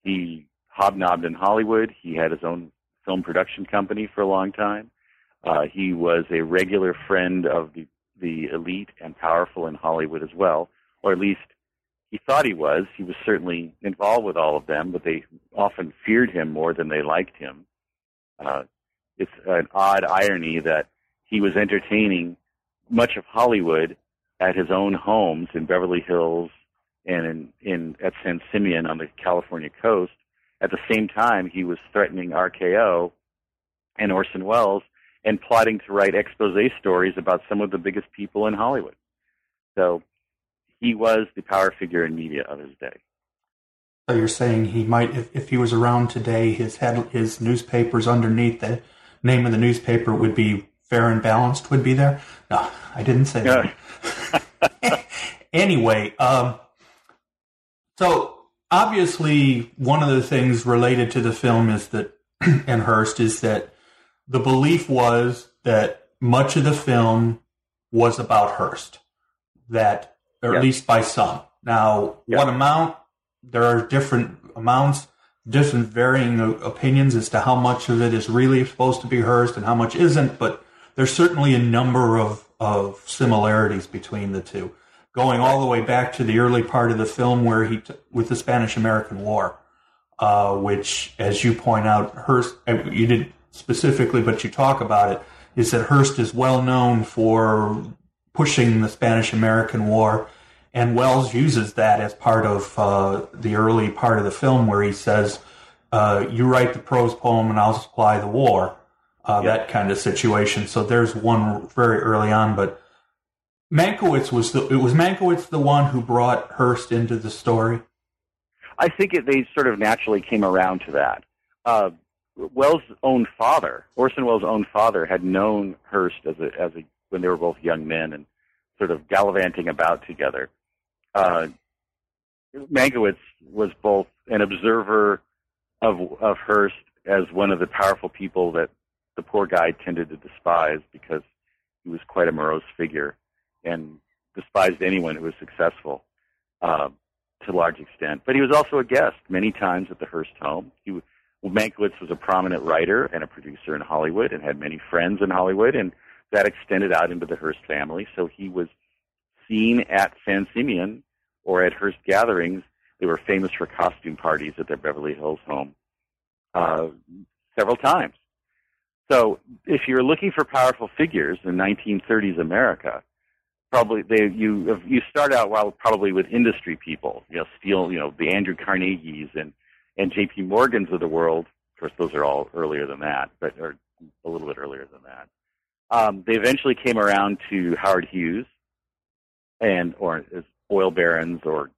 [SPEAKER 2] He hobnobbed in Hollywood. He had his own film production company for a long time. Uh, he was a regular friend of the, the elite and powerful in Hollywood as well, or at least he thought he was. He was certainly involved with all of them, but they often feared him more than they liked him. Uh, it's an odd irony that he was entertaining much of Hollywood at his own homes in Beverly Hills and in, in at San Simeon on the California coast. At the same time, he was threatening RKO and Orson Welles and plotting to write expose stories about some of the biggest people in Hollywood. So he was the power figure in media of his day.
[SPEAKER 1] So you're saying he might, if, if he was around today, his head, his newspapers underneath the name of the newspaper would be Fair and Balanced would be there. No, I didn't say that. anyway, um, so obviously one of the things related to the film is that, and Hearst is that the belief was that much of the film was about Hearst. That or at least by some. Now, what amount? There are different amounts, different varying opinions as to how much of it is really supposed to be Hearst and how much isn't, but there's certainly a number of, of similarities between the two, going all the way back to the early part of the film where he, t- with the Spanish American War, uh, which, as you point out, Hearst, uh, you didn't specifically, but you talk about it, is that Hearst is well known for pushing the Spanish American War. And Welles uses that as part of uh, the early part of the film where he says, uh, You write the prose poem and I'll supply the war. Uh, That kind of situation. So there's one very early on. But Mankiewicz was the, it was Mankiewicz the one who brought Hearst into the story?
[SPEAKER 2] I think it, they sort of naturally came around to that. Uh, Welles' own father, Orson Welles' own father, had known Hearst as a as a when they were both young men and sort of gallivanting about together. Uh, Mankiewicz was both an observer of of Hearst as one of the powerful people that the poor guy tended to despise because he was quite a morose figure and despised anyone who was successful uh, to a large extent. But he was also a guest many times at the Hearst home. He Mankiewicz was a prominent writer and a producer in Hollywood and had many friends in Hollywood and that extended out into the Hearst family. So he was seen at San Simeon or at Hearst gatherings. They were famous for costume parties at their Beverly Hills home uh, several times. So if you're looking for powerful figures in 1930s America, probably they you you start out well probably with industry people, you know, Steel, you know, the Andrew Carnegies and and J.P. Morgans of the world. Of course, those are all earlier than that, but or a little bit earlier than that. Um, they eventually came around to Howard Hughes, and or as oil barons, or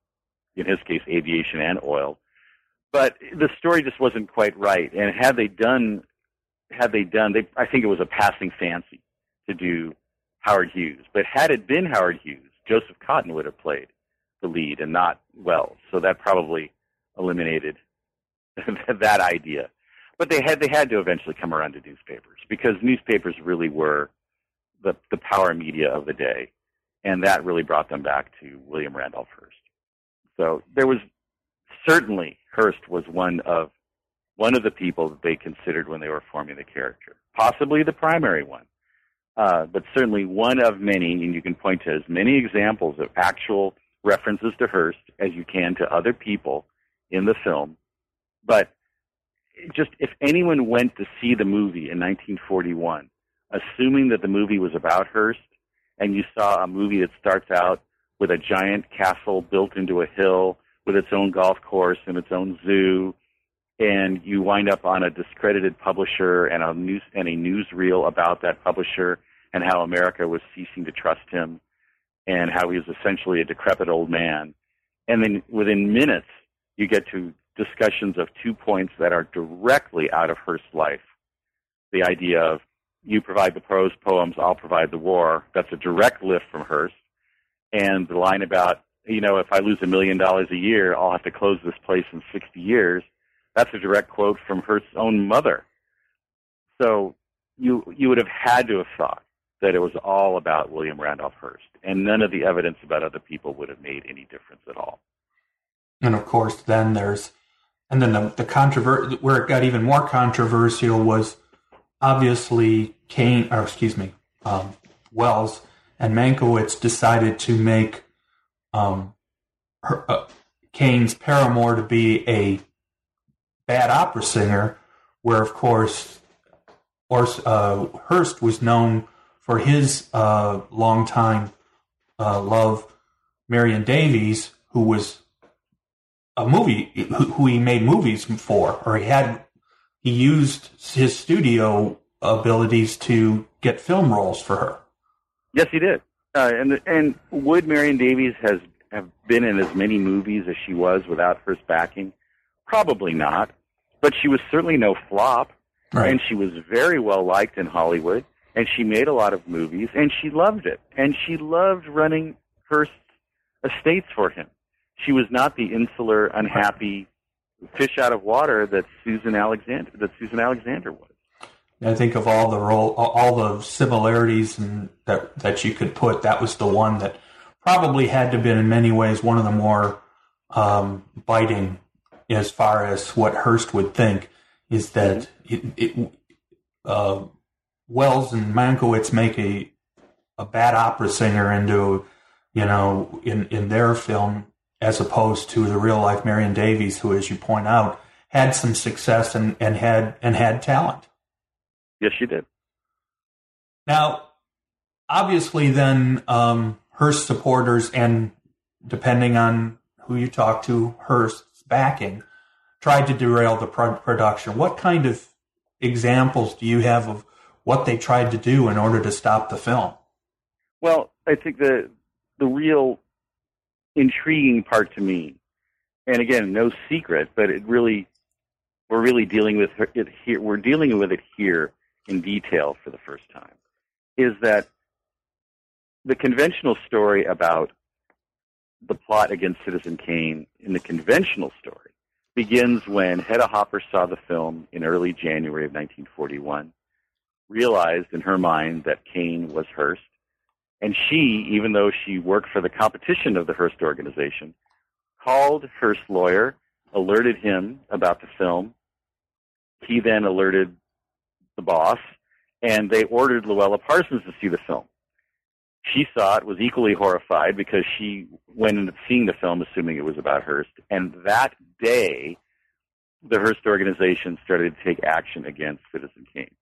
[SPEAKER 2] in his case, aviation and oil. But the story just wasn't quite right. And had they done, had they done, they, I think it was a passing fancy to do Howard Hughes. But had it been Howard Hughes, Joseph Cotten would have played the lead and not Welles. So that probably eliminated that idea. But they had they had to eventually come around to newspapers because newspapers really were the the power media of the day, and that really brought them back to William Randolph Hearst. So there was certainly Hearst was one of one of the people that they considered when they were forming the character, possibly the primary one, uh, but certainly one of many. And you can point to as many examples of actual references to Hearst as you can to other people in the film. But just if anyone went to see the movie in 1941, assuming that the movie was about Hearst, and you saw a movie that starts out with a giant castle built into a hill with its own golf course and its own zoo, and you wind up on a discredited publisher and a news and a newsreel about that publisher and how America was ceasing to trust him and how he was essentially a decrepit old man. And then within minutes, you get to discussions of two points that are directly out of Hearst's life. The idea of you provide the prose poems, I'll provide the war. That's a direct lift from Hearst. And the line about, you know, if I lose a million dollars a year, I'll have to close this place in 60 years. That's a direct quote from Hearst's own mother. So you, you would have had to have thought that it was all about William Randolph Hearst, and none of the evidence about other people would have made any difference at all.
[SPEAKER 1] And of course, then there's, and then the the controver- where it got even more controversial was obviously Kane, or excuse me, um, Welles and Mankiewicz decided to make um, her, uh, Kane's paramour to be a bad opera singer, where of course, or, uh, was known for his uh, longtime uh, love, Marion Davies, who was a movie who, who he made movies for, or he had he used his studio abilities to get film roles for her.
[SPEAKER 2] Yes, he did. Uh, and and would Marion Davies has have been in as many movies as she was without Hearst backing? Probably not. But she was certainly no flop,
[SPEAKER 1] Right.
[SPEAKER 2] and she was very well liked in Hollywood. And she made a lot of movies, and she loved it. And she loved running Hearst's estates for him. She was not the insular, unhappy fish out of water that Susan Alexander that Susan Alexander was.
[SPEAKER 1] I think of all the role, all the similarities and that that you could put. That was the one that probably had to have been in many ways one of the more um, biting, as far as what Hearst would think is that it, it uh, Welles and Mankiewicz make a a bad opera singer into you know in in their film as opposed to the real life Marion Davies, who, as you point out, had some success and, and had and had talent.
[SPEAKER 2] Yes, she did.
[SPEAKER 1] Now, obviously, then um, Hearst supporters and depending on who you talk to, Hearst's backing tried to derail the pro- production. What kind of examples do you have of what they tried to do in order to stop the film?
[SPEAKER 2] Well, I think the the real intriguing part to me, and again, no secret, but it really we're really dealing with it here. We're dealing with it here in detail for the first time. Is that the conventional story about the plot against Citizen Kane in the conventional story begins when Hedda Hopper saw the film in early January of 1941, realized in her mind that Kane was Hearst, and she, even though she worked for the competition of the Hearst organization, called Hearst's lawyer, alerted him about the film. He then alerted the boss, and they ordered Louella Parsons to see the film. She saw it, was equally horrified because she went into seeing the film assuming it was about Hearst. And that day, the Hearst organization started to take action against Citizen Kane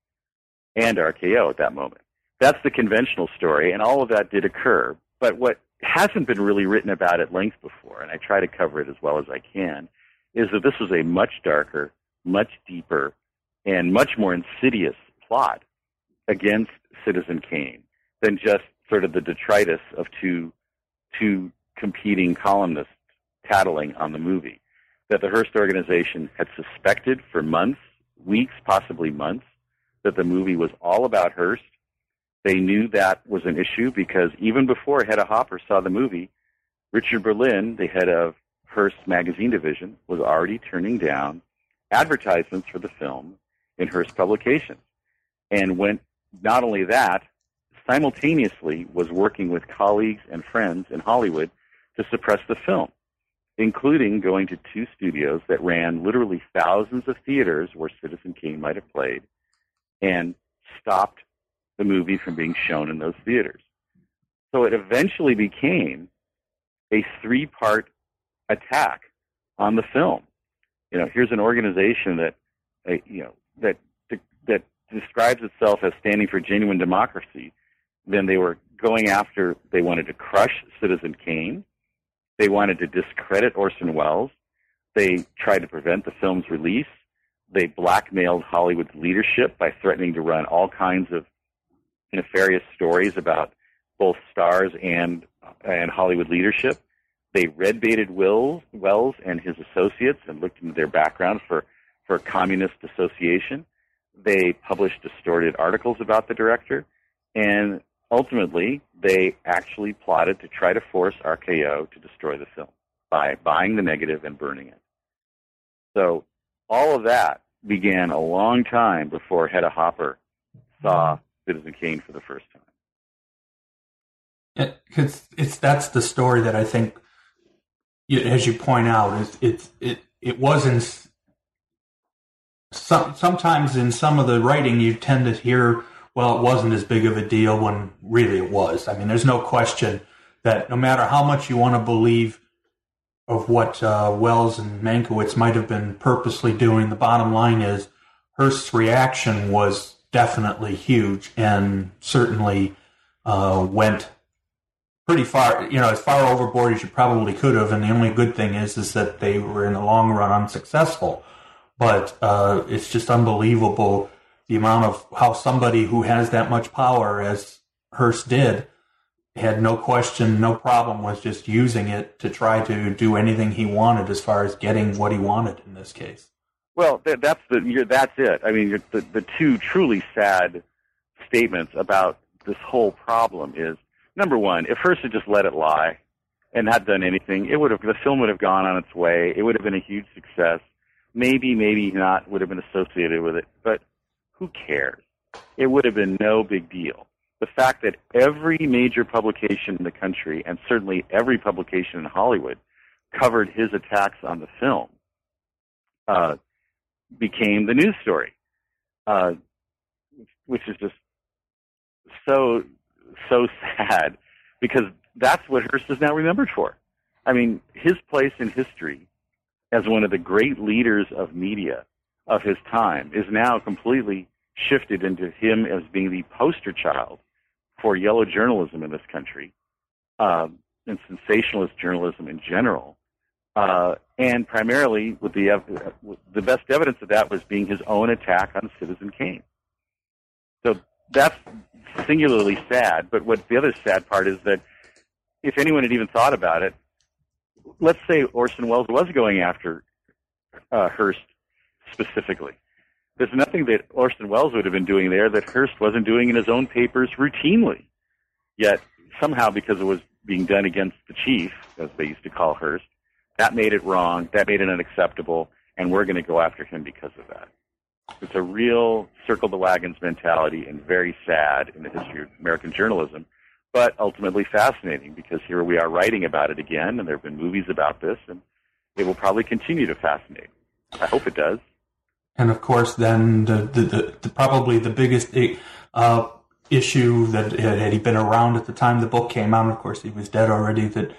[SPEAKER 2] and RKO at that moment. That's the conventional story, and all of that did occur. But what hasn't been really written about at length before, and I try to cover it as well as I can, is that this was a much darker, much deeper, and much more insidious plot against Citizen Kane than just sort of the detritus of two two competing columnists tattling on the movie. That the Hearst organization had suspected for months, weeks, possibly months, that the movie was all about Hearst. They knew that was an issue because even before Hedda Hopper saw the movie, Richard Berlin, the head of Hearst magazine division, was already turning down advertisements for the film in Hearst publications. And when not only that, simultaneously was working with colleagues and friends in Hollywood to suppress the film, including going to two studios that ran literally thousands of theaters where Citizen Kane might have played and stopped the movie from being shown in those theaters. So it eventually became a three part attack on the film. You know, here's an organization that, uh, you know, that, that describes itself as standing for genuine democracy. Then they were going after, they wanted to crush Citizen Kane. They wanted to discredit Orson Welles. They tried to prevent the film's release. They blackmailed Hollywood's leadership by threatening to run all kinds of nefarious stories about both stars and and Hollywood leadership. They red baited Wills, Welles and his associates and looked into their background for, for communist association. They published distorted articles about the director, and ultimately they actually plotted to try to force RKO to destroy the film by buying the negative and burning it. So all of that began a long time before Hedda Hopper saw Citizen Kane for the first time.
[SPEAKER 1] It's it's that's the story that I think, as you point out, is it it it wasn't. Some, sometimes in some of the writing, you tend to hear, well, it wasn't as big of a deal when really it was. I mean, there's no question that no matter how much you want to believe of what uh, Welles and Mankiewicz might have been purposely doing, the bottom line is Hearst's reaction was definitely huge and certainly uh, went pretty far, you know, as far overboard as you probably could have. And the only good thing is, is that they were in the long run unsuccessful. But uh, it's just unbelievable the amount of how somebody who has that much power as Hearst did had no question, no problem with just using it to try to do anything he wanted as far as getting what he wanted in this case.
[SPEAKER 2] Well, that's the that's it. I mean, the the two truly sad statements about this whole problem is number one, if Hearst had just let it lie and not done anything, it would have the film would have gone on its way. It would have been a huge success. Maybe, maybe not would have been associated with it, but who cares? It would have been no big deal the fact that every major publication in the country, and certainly every publication in Hollywood, covered his attacks on the film, uh, became the news story, uh, which is just so so sad because that's what Hearst is now remembered for. I mean, his place in history as one of the great leaders of media of his time is now completely shifted into him as being the poster child for yellow journalism in this country um, and sensationalist journalism in general. Uh, and primarily, with the the best evidence of that was being his own attack on Citizen Kane. So that's singularly sad. But what the other sad part is that if anyone had even thought about it, let's say Orson Welles was going after uh, Hearst specifically. There's nothing that Orson Welles would have been doing there that Hearst wasn't doing in his own papers routinely. Yet somehow, because it was being done against the chief, as they used to call Hearst, that made it wrong. That made it unacceptable, and we're going to go after him because of that. It's a real circle the wagons mentality, and very sad in the history of American journalism, but ultimately fascinating because here we are writing about it again, and there have been movies about this, and it will probably continue to fascinate. I hope it does.
[SPEAKER 1] And of course, then the, the, the, the probably the biggest uh, issue that had he been around at the time the book came out, of course, he was dead already, that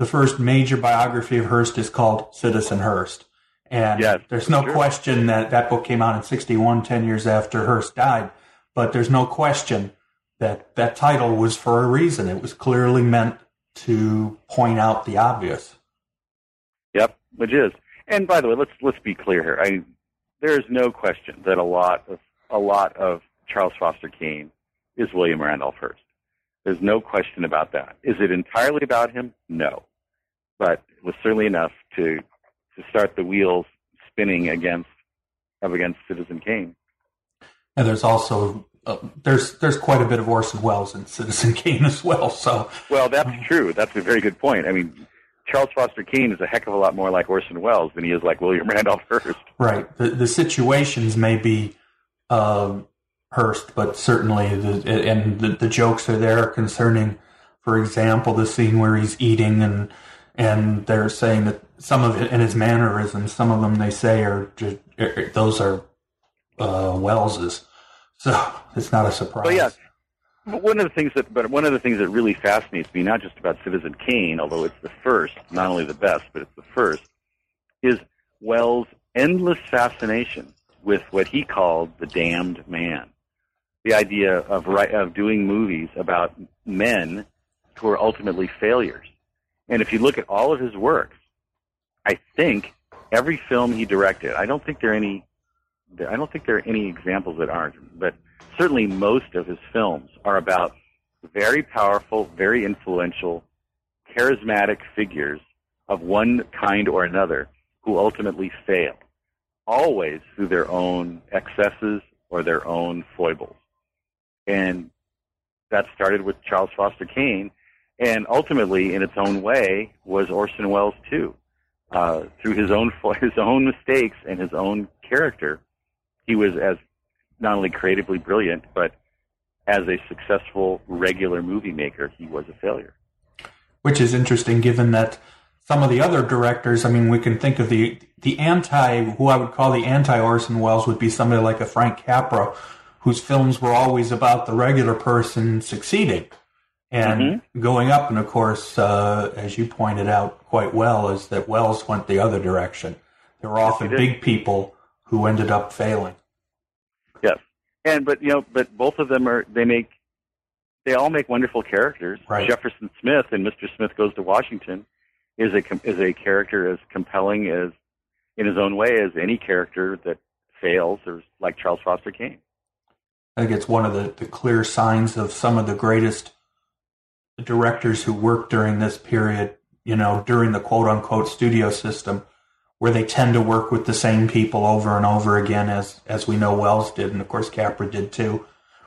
[SPEAKER 1] the first major biography of Hearst is called Citizen Hearst. And yes, there's no sure. question that that book came out in 61, 10 years after Hearst died. But there's no question that that title was for a reason. It was clearly meant to point out the obvious.
[SPEAKER 2] Yep, which is. And by the way, let's let's be clear here. I there is no question that a lot of a lot of Charles Foster Kane is William Randolph Hearst. There's no question about that. Is it entirely about him? No, but it was certainly enough to to start the wheels spinning against up against Citizen Kane.
[SPEAKER 1] And there's also uh, there's there's quite a bit of Orson Welles in Citizen Kane as well. So
[SPEAKER 2] well, that's true. That's a very good point. I mean, Charles Foster Kane is a heck of a lot more like Orson Welles than he is like William Randolph Hearst.
[SPEAKER 1] Right. The, the situations may be uh, Hearst, but certainly the and the, the jokes are there concerning, for example, the scene where he's eating and and they're saying that some of it in his mannerisms, some of them they say are just, er, er, those are uh, Welles's. So it's not a surprise.
[SPEAKER 2] But yeah, but one of the things that, but one of the things that really fascinates me, not just about Citizen Kane, although it's the first, not only the best, but it's the first, is Welles' endless fascination with what he called the damned man. The idea of of doing movies about men who are ultimately failures. And if you look at all of his works, I think every film he directed, I don't think there are any, I don't think there are any examples that aren't, but certainly most of his films are about very powerful, very influential, charismatic figures of one kind or another who ultimately fail, always through their own excesses or their own foibles. And that started with Charles Foster Kane, and ultimately, in its own way, was Orson Welles too. Uh, through his own his own mistakes and his own character, he was as not only creatively brilliant, but as a successful regular movie maker, he was a failure.
[SPEAKER 1] Which is interesting, given that some of the other directors, I mean, we can think of the the anti, who I would call the anti Orson Welles, would be somebody like a Frank Capra, whose films were always about the regular person succeeding and mm-hmm. going up. And of course, uh, as you pointed out quite well, is that Welles went the other direction. There were often big people who ended up failing.
[SPEAKER 2] Yes, and but you know, but both of them are they make they all make wonderful characters.
[SPEAKER 1] Right.
[SPEAKER 2] Jefferson Smith and Mr. Smith Goes to Washington is a is a character as compelling as in his own way as any character that fails, or like Charles Foster Kane.
[SPEAKER 1] I think it's one of the, the clear signs of some of the greatest directors who worked during this period, you know, during the quote unquote studio system, where they tend to work with the same people over and over again, as as we know Welles did, and of course Capra did too,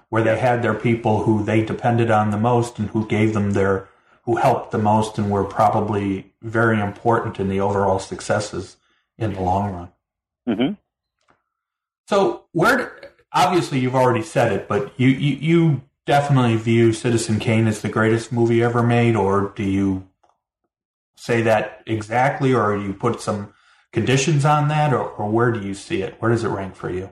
[SPEAKER 1] where they had their people who they depended on the most and who gave them their who helped the most and were probably very important in the overall successes in the long run.
[SPEAKER 2] Mm-hmm.
[SPEAKER 1] So where obviously you've already said it, but you, you you definitely view Citizen Kane as the greatest movie ever made, or do you say that exactly, or you put some conditions on that, or, or where do you see it? Where does it rank for you?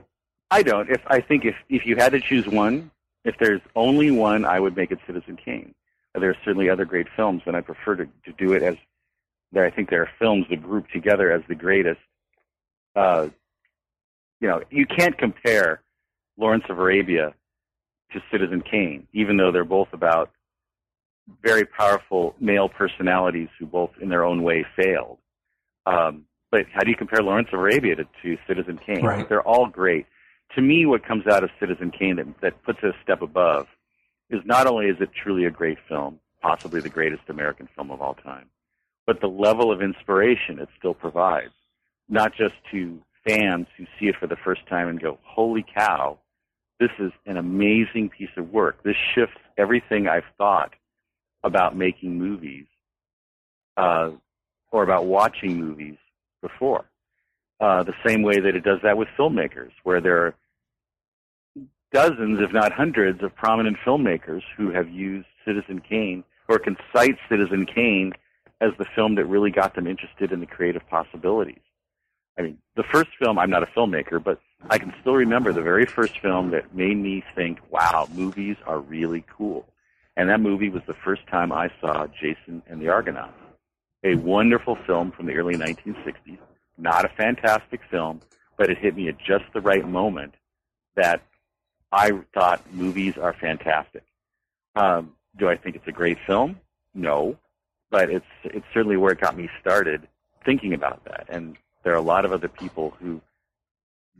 [SPEAKER 2] I don't. If I think if if you had to choose one, if there's only one, I would make it Citizen Kane. There are certainly other great films, and I prefer to, to do it as there. I think there are films that group together as the greatest. Uh, you know, you can't compare Lawrence of Arabia to Citizen Kane, even though they're both about very powerful male personalities who both, in their own way, failed. Um, but how do you compare Lawrence of Arabia to, to Citizen Kane?
[SPEAKER 1] Right.
[SPEAKER 2] They're all great. To me, what comes out of Citizen Kane that, that puts it a step above is not only is it truly a great film, possibly the greatest American film of all time, but the level of inspiration it still provides, not just to fans who see it for the first time and go, holy cow, this is an amazing piece of work. This shifts everything I've thought about making movies uh, or about watching movies before. Uh, the same way that it does that with filmmakers, where there are dozens, if not hundreds, of prominent filmmakers who have used Citizen Kane or can cite Citizen Kane as the film that really got them interested in the creative possibilities. I mean, the first film, I'm not a filmmaker, but I can still remember the very first film that made me think, wow, movies are really cool. And that movie was the first time I saw Jason and the Argonauts, a wonderful film from the early 1960s. Not a fantastic film, but it hit me at just the right moment that I thought movies are fantastic. Um, do I think it's a great film? No, but it's it's certainly where it got me started thinking about that. And there are a lot of other people who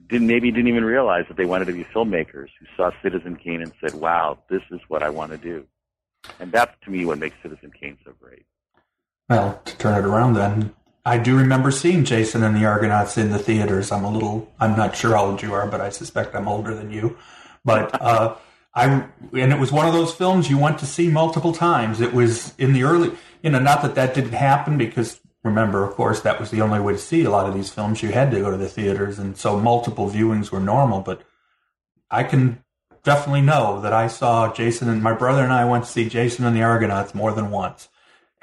[SPEAKER 2] didn't maybe didn't even realize that they wanted to be filmmakers who saw Citizen Kane and said, "Wow, this is what I want to do." And that's to me what makes Citizen Kane so great.
[SPEAKER 1] Well, to turn it around then, I do remember seeing Jason and the Argonauts in the theaters. I'm a little, I'm not sure how old you are, but I suspect I'm older than you. But uh, I, and it was one of those films you went to see multiple times. It was in the early, you know, not that that didn't happen because remember, of course, that was the only way to see a lot of these films. You had to go to the theaters, and so multiple viewings were normal. But I can definitely know that I saw Jason and my brother and I went to see Jason and the Argonauts more than once.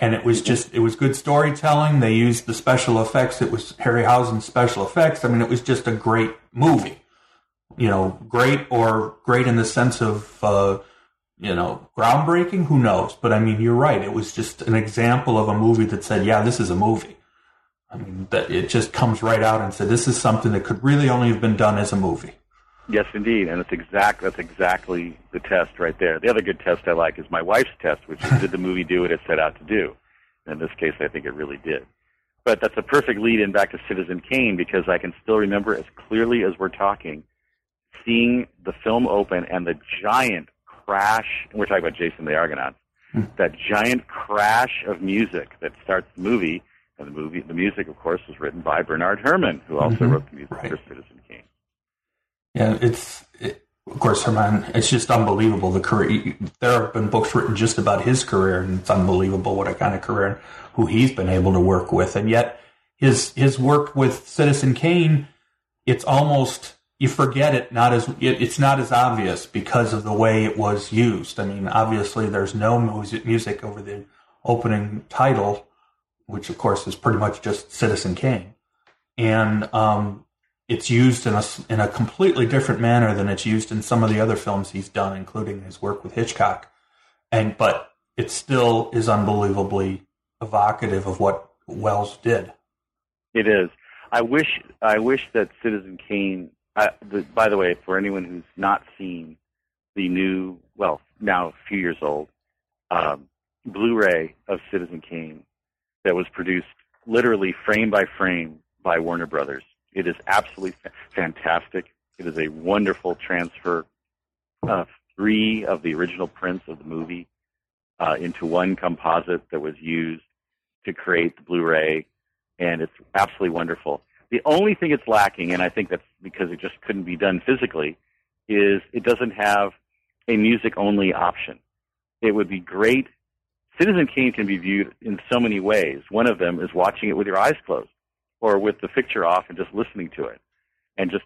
[SPEAKER 1] And it was just, it was good storytelling. They used the special effects. It was Harryhausen's special effects. I mean, it was just a great movie. You know, great or great in the sense of, uh, you know, groundbreaking? Who knows? But I mean, you're right. It was just an example of a movie that said, yeah, this is a movie. I mean, that it just comes right out and said, this is something that could really only have been done as a movie.
[SPEAKER 2] Yes, indeed, and it's exact. That's exactly the test right there. The other good test I like is my wife's test, which is did the movie do what it set out to do? And in this case, I think it really did. But that's a perfect lead in back to Citizen Kane because I can still remember as clearly as we're talking, seeing the film open and the giant crash. And we're talking about Jason the Argonauts. Hmm. That giant crash of music that starts the movie, and the movie, the music, of course, was written by Bernard Herrmann, who also mm-hmm. wrote the music right. for Citizen Kane.
[SPEAKER 1] Yeah, it's it, of course Herrmann. It's just unbelievable the career. There have been books written just about his career, and it's unbelievable what a kind of career and who he's been able to work with, and yet his his work with Citizen Kane, it's almost you forget it not as it, it's not as obvious because of the way it was used. I mean, obviously there's no music music over the opening title, which of course is pretty much just Citizen Kane, and um, it's used in a in a completely different manner than it's used in some of the other films he's done, including his work with Hitchcock, and but it still is unbelievably evocative of what Welles did.
[SPEAKER 2] It is. I wish I wish that Citizen Kane. The, by the way, for anyone who's not seen the new, well, now a few years old, um, Blu-ray of Citizen Kane that was produced literally frame by frame by Warner Brothers. It is absolutely fa- fantastic. It is a wonderful transfer of three of the original prints of the movie uh, into one composite that was used to create the Blu-ray, and it's absolutely wonderful. The only thing it's lacking, and I think that's because it just couldn't be done physically, is it doesn't have a music-only option. It would be great. Citizen Kane can be viewed in so many ways. One of them is watching it with your eyes closed, or with the picture off and just listening to it, and just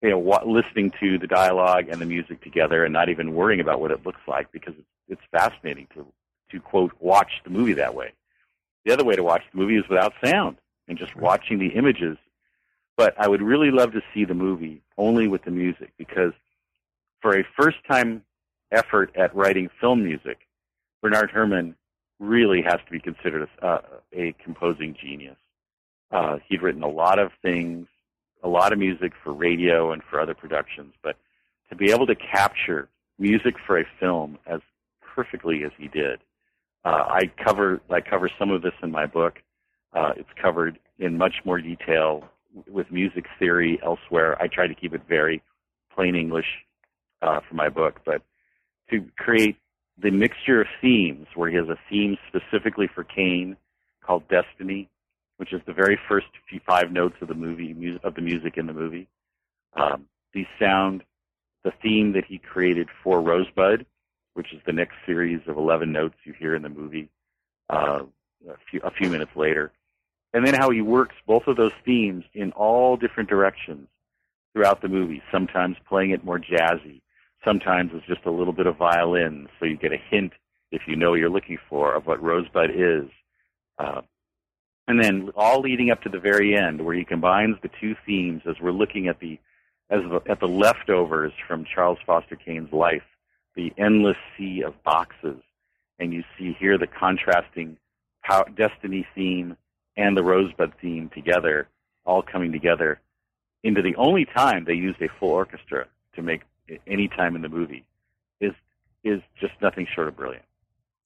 [SPEAKER 2] you know wa- listening to the dialogue and the music together, and not even worrying about what it looks like because it's, it's fascinating to to quote watch the movie that way. The other way to watch the movie is without sound and just watching the images. But I would really love to see the movie only with the music because for a first time effort at writing film music, Bernard Herrmann really has to be considered a, uh, a composing genius. Uh, he'd written a lot of things, a lot of music for radio and for other productions, but to be able to capture music for a film as perfectly as he did uh, I cover I cover some of this in my book. Uh, it's covered in much more detail with music theory elsewhere. I try to keep it very plain English uh, for my book, but to create the mixture of themes, where he has a theme specifically for Kane called Destiny, which is the very first few five notes of the movie of the music in the movie. Um, these sound the theme that he created for Rosebud, which is the next series of 11 notes you hear in the movie uh, a, few, a few minutes later. And then how he works both of those themes in all different directions throughout the movie, sometimes playing it more jazzy, sometimes with just a little bit of violin, so you get a hint, if you know what you're looking for, of what Rosebud is. Uh, and then all leading up to the very end, where he combines the two themes as we're looking at the as the, at the leftovers from Charles Foster Kane's life the endless sea of boxes, and you see here the contrasting power, Destiny theme and the Rosebud theme together, all coming together into the only time they used a full orchestra to make any time in the movie is is just nothing short of brilliant,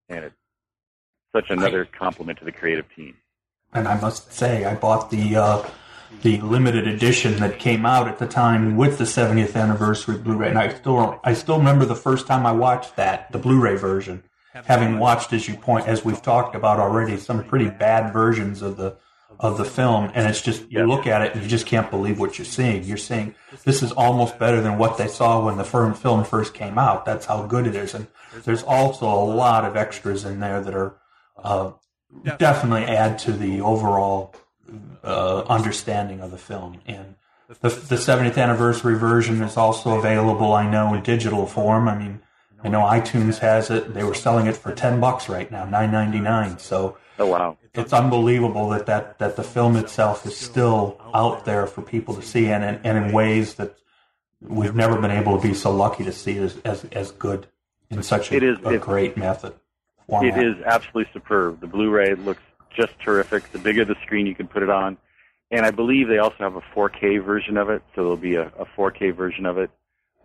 [SPEAKER 2] and it's such another compliment to the creative team.
[SPEAKER 1] And I must say, I bought the uh, the limited edition that came out at the time with the 70th anniversary Blu-ray. And I still, I still remember the first time I watched that, the Blu-ray version, having watched, as you point, as we've talked about already, some pretty bad versions of the, of the film. And it's just, you look at it and you just can't believe what you're seeing. You're saying this is almost better than what they saw when the film first came out. That's how good it is. And there's also a lot of extras in there that are, uh, definitely add to the overall uh, understanding of the film. And the, the 70th anniversary version is also available, I know, in digital form. I mean, I know iTunes has it. They were selling it for 10 bucks right now, 9.99. So
[SPEAKER 2] oh wow,
[SPEAKER 1] it's unbelievable that, that that the film itself is still out there for people to see, and and, and in ways that we've never been able to be so lucky to see as as, as good in such a,
[SPEAKER 2] it is,
[SPEAKER 1] a great method.
[SPEAKER 2] Format. It is absolutely superb. The Blu-ray looks just terrific. The bigger the screen you can put it on. And I believe they also have a 4K version of it, so there'll be a, a 4K version of it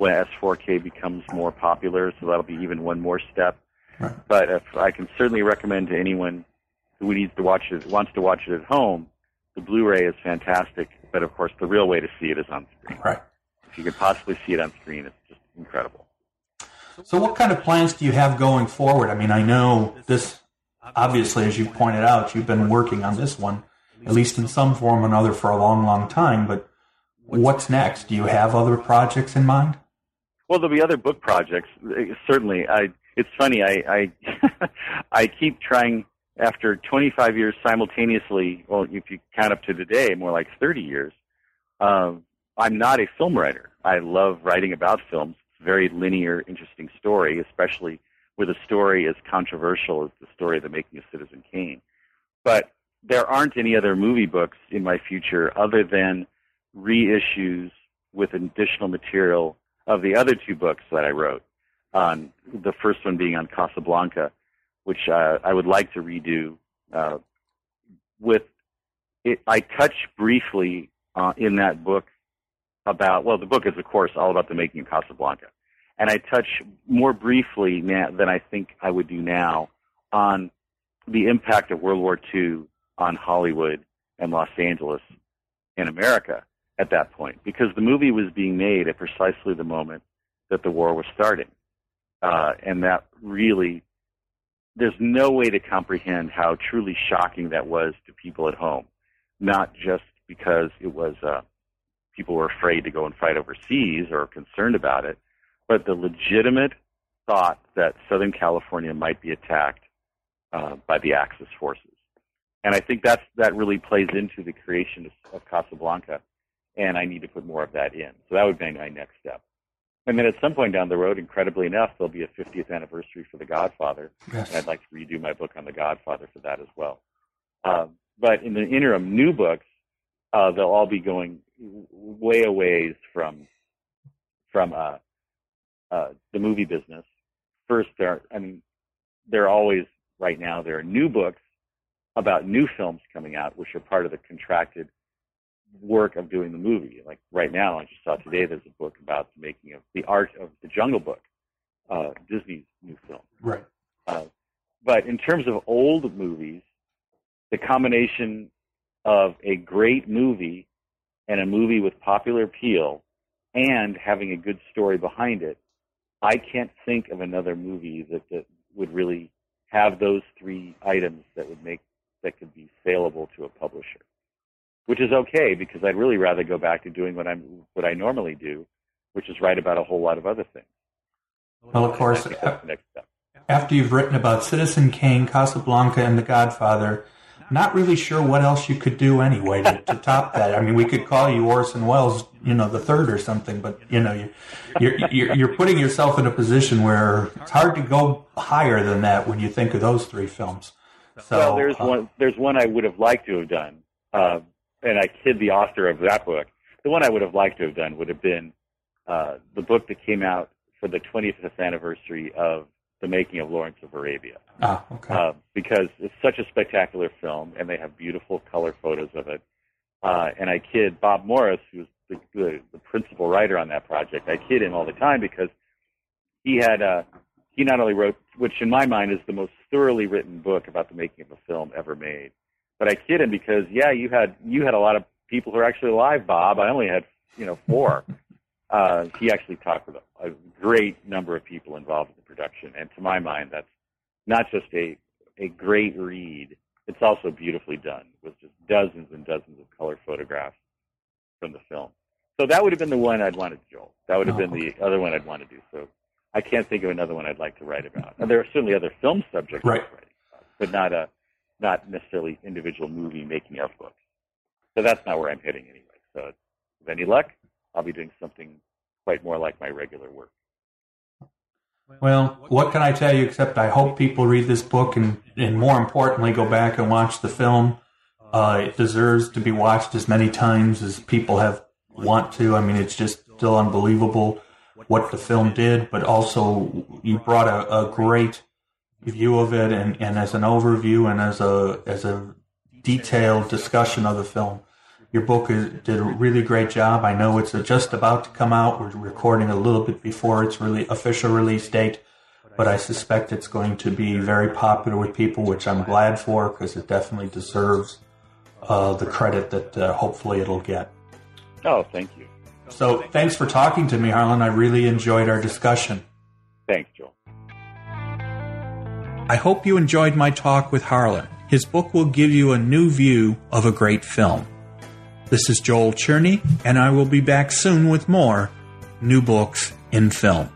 [SPEAKER 2] when S4K becomes more popular, so that'll be even one more step. Right. But if I can certainly recommend to anyone who needs to watch it, wants to watch it at home, the Blu-ray is fantastic. But of course, the real way to see it is on screen.
[SPEAKER 1] Right.
[SPEAKER 2] If you could possibly see it on screen, it's just incredible.
[SPEAKER 1] So, what kind of plans do you have going forward? I mean, I know this obviously, as you pointed out, you've been working on this one, at least in some form or another, for a long, long time. But what's next? Do you have other projects in mind?
[SPEAKER 2] Well, there'll be other book projects. Certainly, I. It's funny. I I, I keep trying after 25 years simultaneously. Well, if you count up to today, more like 30 years. Um, I'm not a film writer. I love writing about films. It's a very linear, interesting story, especially with a story as controversial as the story of the making of Citizen Kane. But there aren't any other movie books in my future other than reissues with additional material of the other two books that I wrote. On the first one being on Casablanca, which uh, I would like to redo. Uh, with it, I touch briefly uh, in that book about well, the book is of course all about the making of Casablanca, and I touch more briefly now than I think I would do now on the impact of World War II on Hollywood and Los Angeles in America at that point, because the movie was being made at precisely the moment that the war was starting, uh, and that really there's no way to comprehend how truly shocking that was to people at home, not just because it was uh, people were afraid to go and fight overseas or concerned about it, but the legitimate thought that Southern California might be attacked uh, by the Axis forces. And I think that's that really plays into the creation of, of Casablanca, and I need to put more of that in. So that would be my next step. And then at some point down the road, incredibly enough, there'll be a 50th anniversary for The Godfather,
[SPEAKER 1] Yes.
[SPEAKER 2] and I'd like to redo my book on The Godfather for that as well. Um, but in the interim, new books, uh, they'll all be going way a ways from from uh, uh, the movie business. First, there, I mean, there are always right now there are new books about new films coming out, which are part of the contracted work of doing the movie. Like right now, I just saw today there's a book about the making of the art of the Jungle Book, uh, Disney's new film.
[SPEAKER 1] Right.
[SPEAKER 2] Uh, but in terms of old movies, the combination of a great movie and a movie with popular appeal and having a good story behind it, I can't think of another movie that, that would really have those three items that would make that could be saleable to a publisher. Which is okay because I'd really rather go back to doing what I'm what I normally do, which is write about a whole lot of other things.
[SPEAKER 1] Well, of course,
[SPEAKER 2] I think that's the next step.
[SPEAKER 1] after you've written about Citizen Kane, Casablanca, and The Godfather, not really sure what else you could do anyway to, to top that. I mean, we could call you Orson Welles, you know, the third or something, but you know, you, you're, you're you're putting yourself in a position where it's hard to go higher than that when you think of those three films. So
[SPEAKER 2] well, there's
[SPEAKER 1] uh,
[SPEAKER 2] one. There's one I would have liked to have done, uh, and I kid the author of that book. The one I would have liked to have done would have been uh, the book that came out for the 25th anniversary of the making of Lawrence of Arabia,
[SPEAKER 1] Ah, okay.
[SPEAKER 2] uh, because it's such a spectacular film, and they have beautiful color photos of it. Uh, and I kid Bob Morris, who's the, the, the principal writer on that project. I kid him all the time because he had uh, he not only wrote, which in my mind is the most thoroughly written book about the making of a film ever made, but I kid him because yeah, you had you had a lot of people who are actually alive, Bob. I only had you know four. uh, he actually talked with a, a great number of people involved in the production, and to my mind, that's not just a a great read. It's also beautifully done with just dozens and dozens of color photographs from the film. So that would have been the one I'd wanted to Joel. That would have
[SPEAKER 1] Oh,
[SPEAKER 2] been the other one I'd want to do. So I can't think of another one I'd like to write about. And there are certainly other film subjects
[SPEAKER 1] Right.
[SPEAKER 2] Writing about, but not a not necessarily individual movie making of books. So that's not where I'm heading anyway. So with any luck, I'll be doing something quite more like my regular work.
[SPEAKER 1] Well, what can I tell you except I hope people read this book and, and more importantly, go back and watch the film. Uh, it deserves to be watched as many times as people have want to. I mean, it's just still unbelievable what the film did, but also you brought a, a great view of it and, and as an overview and as a, as a detailed discussion of the film. Your book is, did a really great job. I know it's just about to come out. We're recording a little bit before its really official release date, but I suspect it's going to be very popular with people, which I'm glad for because it definitely deserves uh, the credit that uh, hopefully it'll get.
[SPEAKER 2] Oh, thank you.
[SPEAKER 1] So thanks for talking to me, Harlan. I really enjoyed our discussion.
[SPEAKER 2] Thanks, Joel.
[SPEAKER 1] I hope you enjoyed my talk with Harlan. His book will give you a new view of a great film. This is Joel Cherney, and I will be back soon with more new books in film.